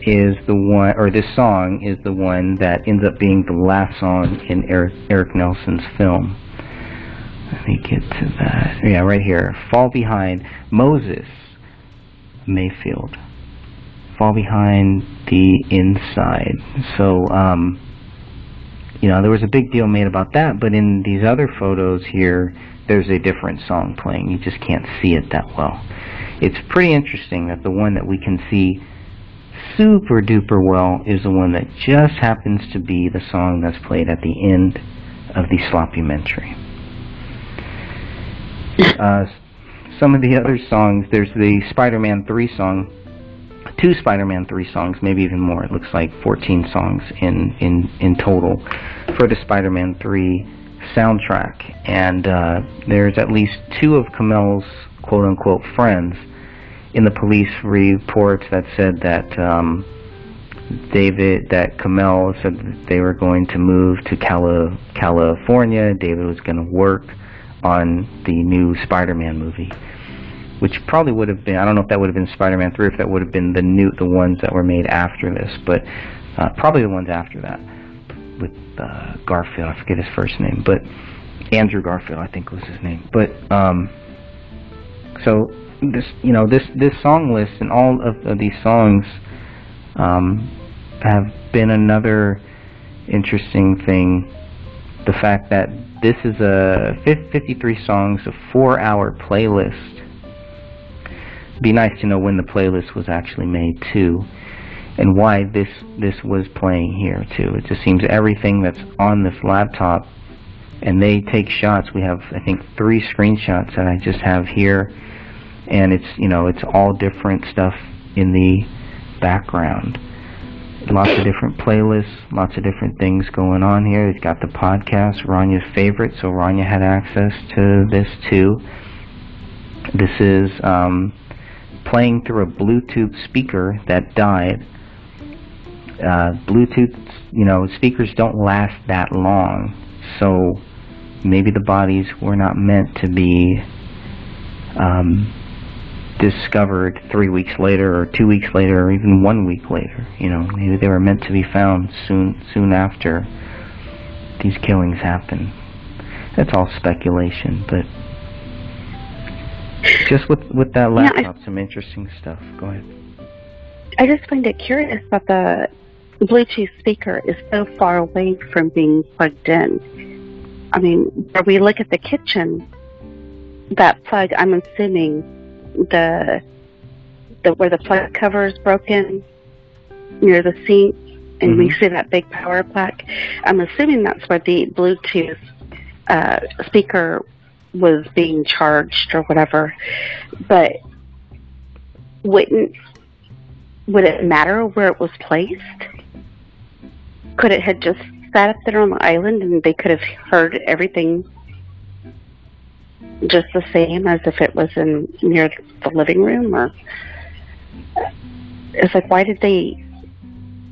Speaker 2: is the one, or this song is the one that ends up being the last song in Eric, Eric Nelson's film. Let me get to that. Yeah, right here. Fall Behind Moses Mayfield. Fall Behind the Inside. So, um, you know, there was a big deal made about that, but in these other photos here, there's a different song playing. You just can't see it that well. It's pretty interesting that the one that we can see super duper well is the one that just happens to be the song that's played at the end of the sloppumentary. Uh, some of the other songs, there's the Spider-Man 3 song, two Spider-Man 3 songs, maybe even more. It looks like 14 songs in, in, in total for the Spider-Man 3 soundtrack. And uh, there's at least two of Komel's quote-unquote friends in the police reports that said that um, David, that Kamel said that they were going to move to Cali California. David was going to work on the new Spider-Man movie, which probably would have been. I don't know if that would have been Spider-Man 3, if that would have been the new, the ones that were made after this. But Uh, probably the ones after that with uh, Garfield. I forget his first name, but Andrew Garfield, I think was his name. But um, so this, you know, this this song list and all of, of these songs um, have been another interesting thing. The fact that this is a 53 songs, a four-hour playlist. Be nice to know when the playlist was actually made too and why this this was playing here too. It just seems everything that's on this laptop and they take shots. We have I think three screenshots that I just have here and it's you know it's all different stuff in the background. Lots of different playlists, lots of different things going on here. It's got the podcast, Rania's favorite, so Ronya had access to this too. This is um, playing through a Bluetooth speaker that died uh, Bluetooth, you know, speakers don't last that long, so maybe the bodies were not meant to be um, discovered three weeks later, or two weeks later, or even one week later. You know, maybe they were meant to be found soon, soon after these killings happened. That's all speculation, but just with with that laptop, yeah, I, some interesting stuff. Go ahead.
Speaker 5: I just find it curious that the Bluetooth speaker is so far away from being plugged in. I mean, where we look at the kitchen, that plug, I'm assuming the the where the plug cover is broken near the sink, and mm-hmm. we see that big power plug. I'm assuming that's where the Bluetooth uh, speaker was being charged or whatever. But wouldn't would it matter where it was placed? could it have just sat up there on the island and they could have heard everything just the same as if it was in near the living room or it's like why did they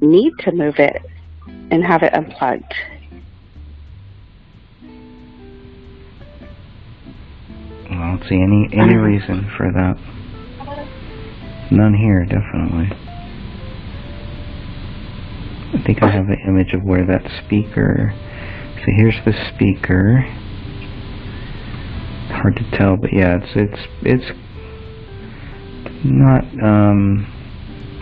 Speaker 5: need to move it and have it unplugged
Speaker 2: I don't see any any [clears throat] reason for that. None here, definitely. I think I have an image of where that speaker. So here's the speaker. Hard to tell, but yeah, it's it's it's not. Um,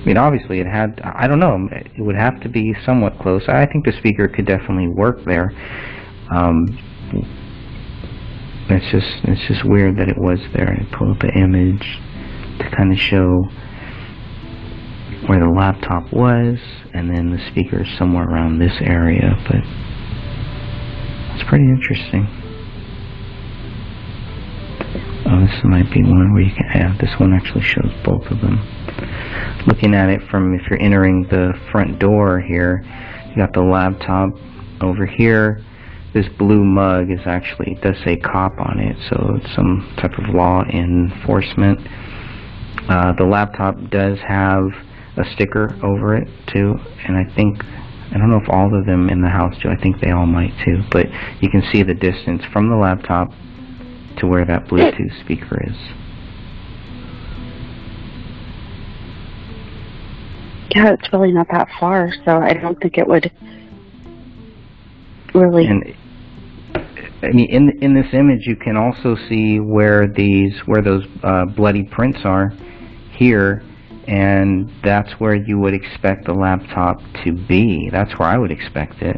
Speaker 2: I mean, obviously, it had. I don't know. It would have to be somewhat close. I think the speaker could definitely work there. Um, it's just it's just weird that it was there. I pull up an image to kind of show where the laptop was, and then the speaker is somewhere around this area, but it's pretty interesting. Oh, this might be one where you can have, this one actually shows both of them. Looking at it from, if you're entering the front door here, you got the laptop over here. This blue mug is actually, it does say cop on it, so it's some type of law enforcement. Uh, the laptop does have a sticker over it too and I think I don't know if all of them in the house do I think they all might too but you can see the distance from the laptop to where that Bluetooth speaker is
Speaker 5: yeah it's really not that far so I don't think it would really
Speaker 2: and I mean, in in this image, you can also see where these where those uh, bloody prints are here and that's where you would expect the laptop to be. That's where I would expect it,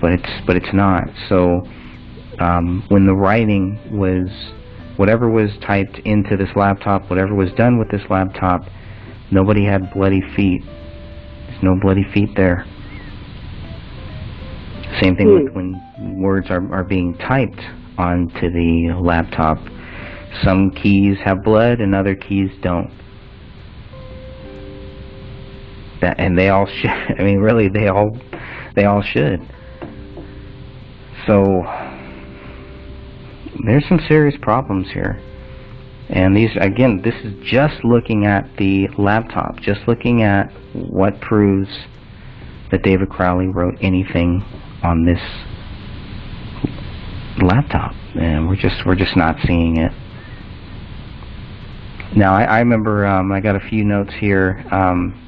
Speaker 2: but it's but it's not. So um, when the writing was whatever was typed into this laptop, whatever was done with this laptop, nobody had bloody feet. There's no bloody feet there. Same thing with hmm. when words are, are being typed onto the laptop. Some keys have blood and other keys don't that, and they all should. [laughs] I mean, really, they all they all should. So there's some serious problems here. And these, again, this is just looking at the laptop, just looking at what proves that David Crowley wrote anything on this laptop, and we're just we're just not seeing it. Now, I, I remember um, I got a few notes here. Um,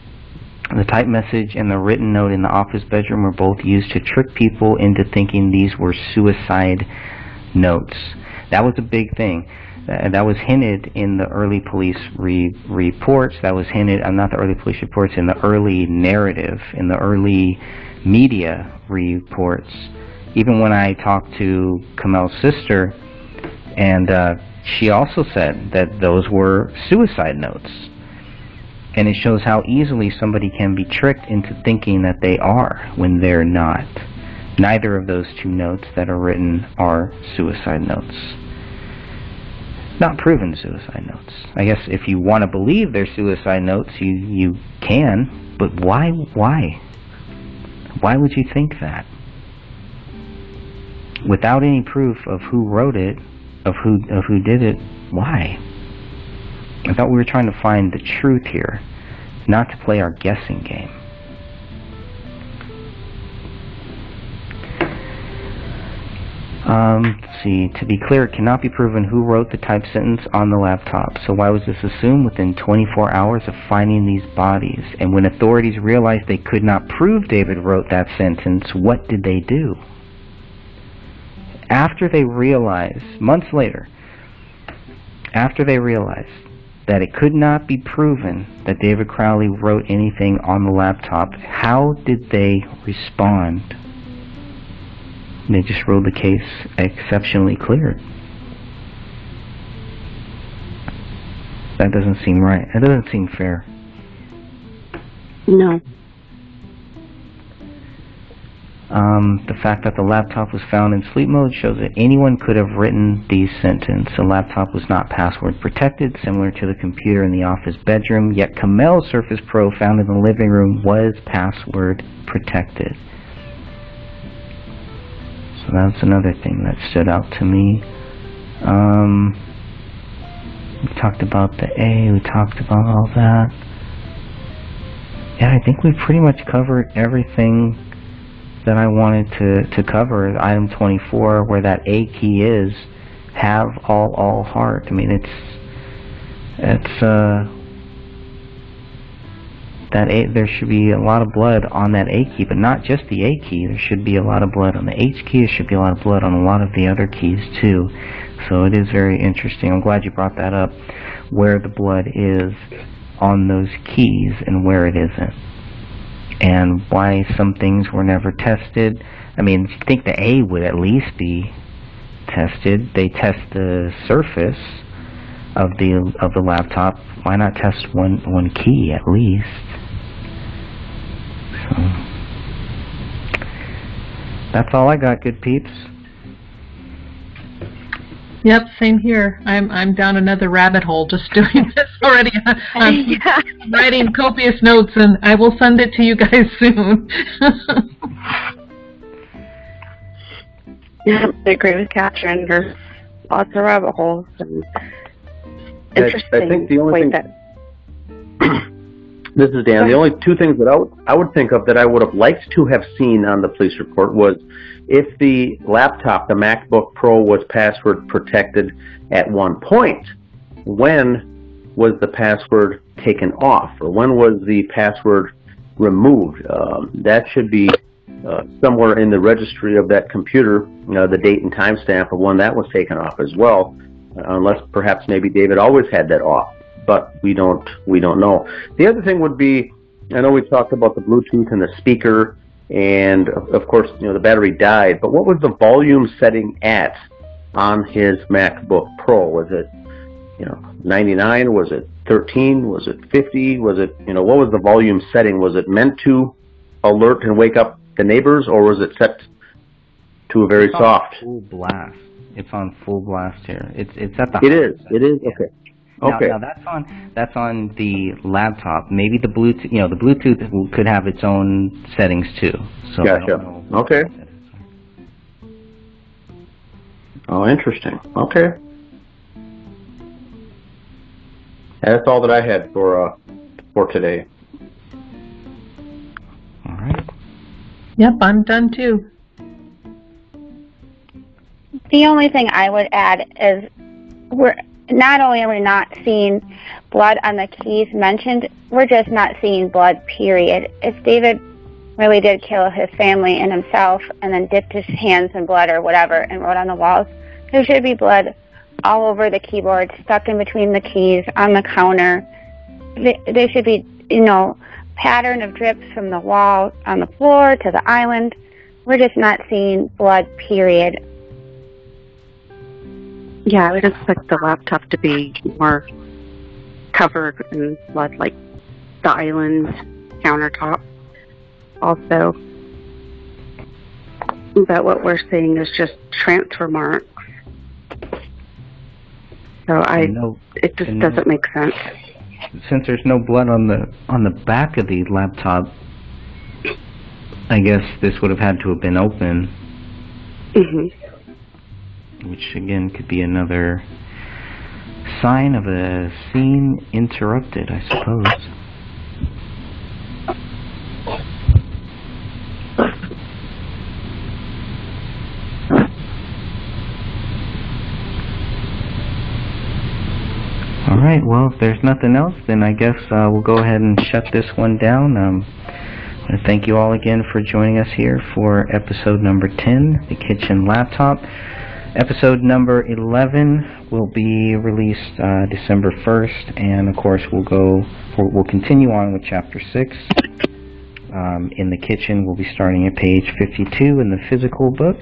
Speaker 2: The type message and the written note in the office bedroom were both used to trick people into thinking these were suicide notes. That was a big thing. Uh, that was hinted in the early police re reports. That was hinted, uh, not the early police reports, in the early narrative, in the early media reports. Even when I talked to Komel's sister, and uh, she also said that those were suicide notes. And it shows how easily somebody can be tricked into thinking that they are when they're not. Neither of those two notes that are written are suicide notes. Not proven suicide notes. I guess if you want to believe they're suicide notes, you, you can, but why? Why? Why would you think that? Without any proof of who wrote it, of who of who did it, why? I thought we were trying to find the truth here, not to play our guessing game. Um, let's see. To be clear, it cannot be proven who wrote the typed sentence on the laptop. So why was this assumed within 24 hours of finding these bodies? And when authorities realized they could not prove David wrote that sentence, what did they do? After they realized, months later, after they realized that it could not be proven that David Crowley wrote anything on the laptop, how did they respond? They just ruled the case exceptionally clear. That doesn't seem right. That doesn't seem fair.
Speaker 5: No.
Speaker 2: Um, the fact that the laptop was found in sleep mode shows that anyone could have written these sentences. The laptop was not password protected, similar to the computer in the office bedroom, yet Komel's Surface Pro found in the living room was password protected. So that's another thing that stood out to me. Um, we talked about the A, we talked about all that. Yeah, I think we pretty much covered everything that I wanted to, to cover. Item 24, where that A key is, have all, all heart. I mean, it's, it's, uh, that A, there should be a lot of blood on that A key, but not just the A key. There should be a lot of blood on the H key. There should be a lot of blood on a lot of the other keys too. So it is very interesting. I'm glad you brought that up, where the blood is on those keys and where it isn't. And why some things were never tested. I mean, you think the A would at least be tested. They test the surface of the of the laptop. Why not test one one key at least? So that's all I got, good peeps.
Speaker 4: Yep, same here. I'm I'm down another rabbit hole just [laughs] doing this already. [laughs] I'm
Speaker 5: yeah.
Speaker 4: writing copious notes, and I will send it to you guys soon. [laughs]
Speaker 5: Yeah, I agree with Catherine. There's lots of rabbit holes and
Speaker 1: I- I
Speaker 5: interesting
Speaker 1: think the only
Speaker 5: way
Speaker 1: thing-
Speaker 5: that [clears throat]
Speaker 1: This is Dan. The only two things that I would, I would think of that I would have liked to have seen on the police report was if the laptop, the MacBook Pro, was password protected at one point, when was the password taken off, or when was the password removed? Um, that should be uh, somewhere in the registry of that computer, you know, the date and timestamp of when that was taken off as well, uh, unless perhaps maybe David always had that off but we don't we don't know. The other thing would be, I know we talked about the Bluetooth and the speaker, and of course you know the battery died. But what was the volume setting at on his MacBook Pro? Was it you know 99? Was it 13? Was it 50? Was it you know what was the volume setting? Was it meant to alert and wake up the neighbors, or was it set to a very
Speaker 2: It's on
Speaker 1: soft?
Speaker 2: Full blast. It's on full blast here. It's it's at the.
Speaker 1: It is.
Speaker 2: setting.
Speaker 1: It is.
Speaker 2: Yeah.
Speaker 1: Okay.
Speaker 2: Now, now that's on that's on the laptop. Maybe the Bluetooth, you know, the Bluetooth could have its own settings too. So
Speaker 1: Gotcha. Okay. Oh, interesting. Okay. That's all that I had for uh, for today.
Speaker 2: All right.
Speaker 4: yep, I'm done too.
Speaker 3: The only thing I would add is we're not only are we not seeing blood on the keys mentioned, we're just not seeing blood, period. If David really did kill his family and himself and then dipped his hands in blood or whatever and wrote on the walls, there should be blood all over the keyboard, stuck in between the keys, on the counter. There should be, you know, pattern of drips from the wall on the floor to the island. We're just not seeing blood, period.
Speaker 5: Yeah, I would expect the laptop to be more covered in blood, like the island countertop. Also, but what we're seeing is just transfer marks. So I,
Speaker 2: no,
Speaker 5: it just doesn't make sense.
Speaker 2: since there's no blood on the on the back of the laptop, I guess this would have had to have been open,
Speaker 5: hmm
Speaker 2: which again could be another sign of a scene interrupted, I suppose. All right. Well, if there's nothing else, then I guess uh, we'll go ahead and shut this one down. Um, thank you all again for joining us here for episode number 10, the kitchen laptop. Episode number 11 will be released uh, December 1st, and of course we'll go, we'll, continue on with chapter 6. Um, in the kitchen, we'll be starting at page 52 in the physical book.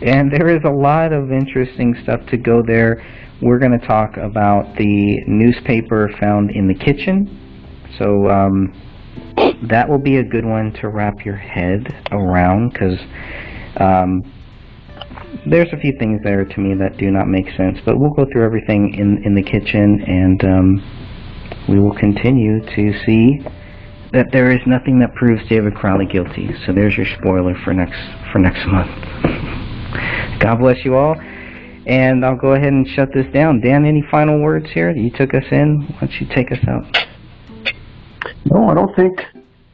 Speaker 2: And [laughs] there is a lot of interesting stuff to go there. We're going to talk about the newspaper found in the kitchen. So um, that will be a good one to wrap your head around because um, there's a few things there to me that do not make sense. But we'll go through everything in, in the kitchen and um, we will continue to see that there is nothing that proves David Crowley guilty. So there's your spoiler for next for next month. [laughs] God bless you all. And I'll go ahead and shut this down. Dan, any final words here? You took us in. Why don't you take us out?
Speaker 1: No, I don't think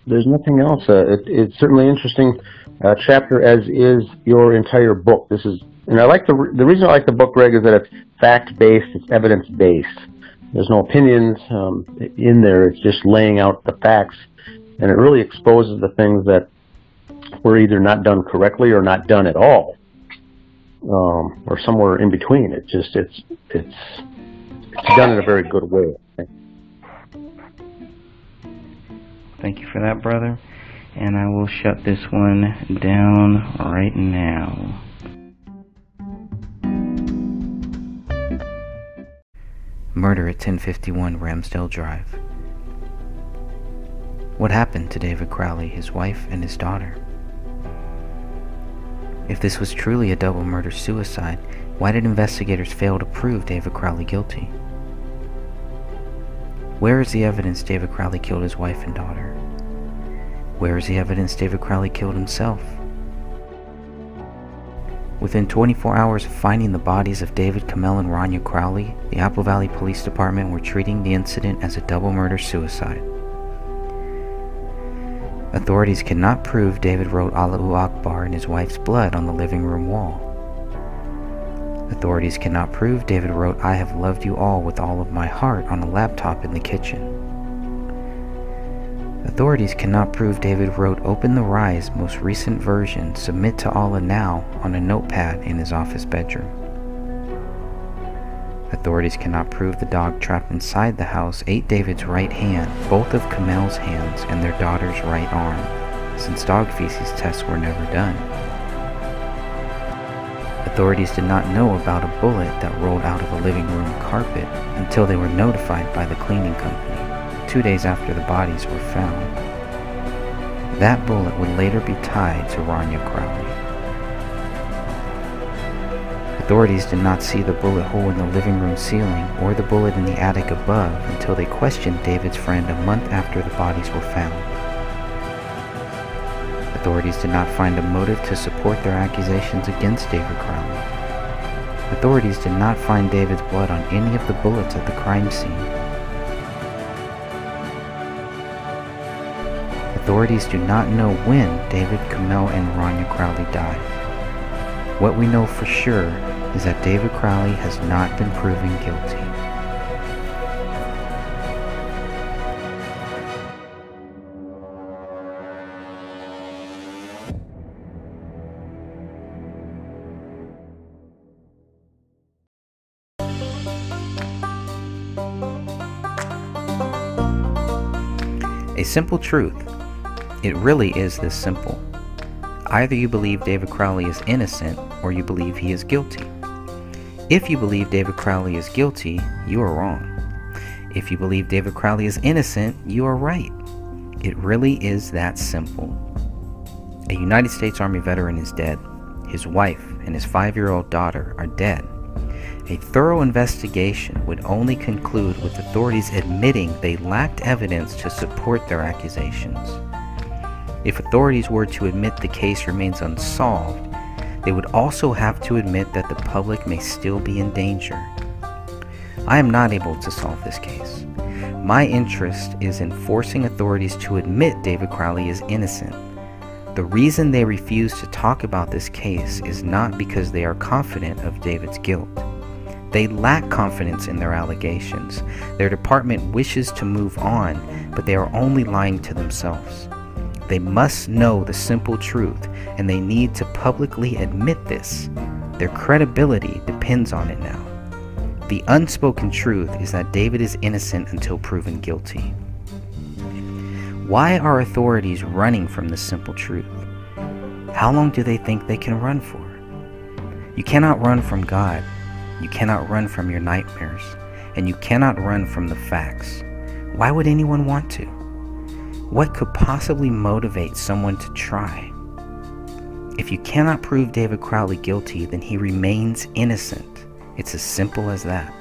Speaker 1: there's nothing else. Uh, it, it's certainly interesting uh, chapter, as is your entire book. This is, and I like the re- the reason I like the book, Greg, is that it's fact based, it's evidence based. There's no opinions um, in there. It's just laying out the facts, and it really exposes the things that were either not done correctly or not done at all, um, or somewhere in between. It just it's it's it's done in a very good way.
Speaker 2: Thank you for that, brother. And I will shut this one down right now. Murder at 1051 Ramsdale Drive. What happened to David Crowley, his wife, and his daughter? If this was truly a double murder suicide, why did investigators fail to prove David Crowley guilty? Where is the evidence David Crowley killed his wife and daughter? Where is the evidence David Crowley killed himself? Within 24 hours of finding the bodies of David Komel and Rania Crowley, the Apple Valley Police Department were treating the incident as a double murder suicide. Authorities cannot prove David wrote Allahu Akbar in his wife's blood on the living room wall. Authorities cannot prove David wrote I have loved you all with all of my heart on a laptop in the kitchen. Authorities cannot prove David wrote Open the Rise most recent version Submit to Allah Now on a notepad in his office bedroom. Authorities cannot prove the dog trapped inside the house ate David's right hand, both of Komel's hands, and their daughter's right arm, since dog feces tests were never done. Authorities did not know about a bullet that rolled out of a living room carpet until they were notified by the cleaning company, two days after the bodies were found. That bullet would later be tied to Rania Crowley. Authorities did not see the bullet hole in the living room ceiling or the bullet in the attic above until they questioned David's friend a month after the bodies were found. Authorities did not find a motive to support their accusations against David Crowley. Authorities did not find David's blood on any of the bullets at the crime scene. Authorities do not know when David Komel and Rania Crowley died. What we know for sure
Speaker 6: is that David Crowley has not been proven guilty. A simple truth. It really is this simple. Either you believe David Crowley is innocent or you believe he is guilty. If you believe David Crowley is guilty, you are wrong. If you believe David Crowley is innocent, you are right. It really is that simple. A United States Army veteran is dead. His wife and his five year old daughter are dead. A thorough investigation would only conclude with authorities admitting they lacked evidence to support their accusations. If authorities were to admit the case remains unsolved, they would also have to admit that the public may still be in danger. I am not able to solve this case. My interest is in forcing authorities to admit David Crowley is innocent. The reason they refuse to talk about this case is not because they are confident of David's guilt. They lack confidence in their allegations. Their department wishes to move on, but they are only lying to themselves. They must know the simple truth, and they need to publicly admit this. Their credibility depends on it now. The unspoken truth is that David is innocent until proven guilty. Why are authorities running from the simple truth? How long do they think they can run for? You cannot run from God. You cannot run from your nightmares. And you cannot run from the facts. Why would anyone want to? What could possibly motivate someone to try? If you cannot prove David Crowley guilty, then he remains innocent. It's as simple as that.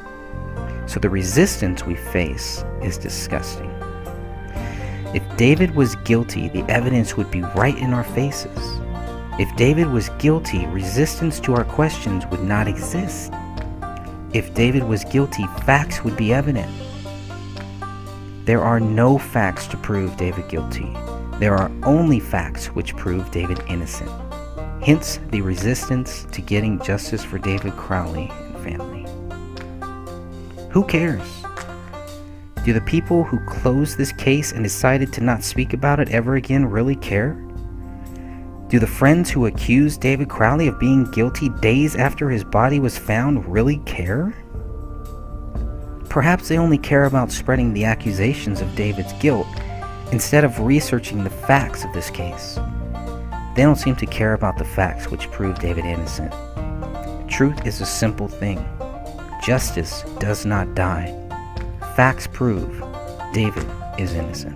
Speaker 6: So the resistance we face is disgusting. If David was guilty, the evidence would be right in our faces. If David was guilty, resistance to our questions would not exist. If David was guilty, facts would be evident. There are no facts to prove David guilty. There are only facts which prove David innocent. Hence the resistance to getting justice for David Crowley and family. Who cares? Do the people who closed this case and decided to not speak about it ever again really care? Do the friends who accused David Crowley of being guilty days after his body was found really care? Perhaps they only care about spreading the accusations of David's guilt instead of researching the facts of this case. They don't seem to care about the facts which prove David innocent. Truth is a simple thing. Justice does not die. Facts prove David is innocent.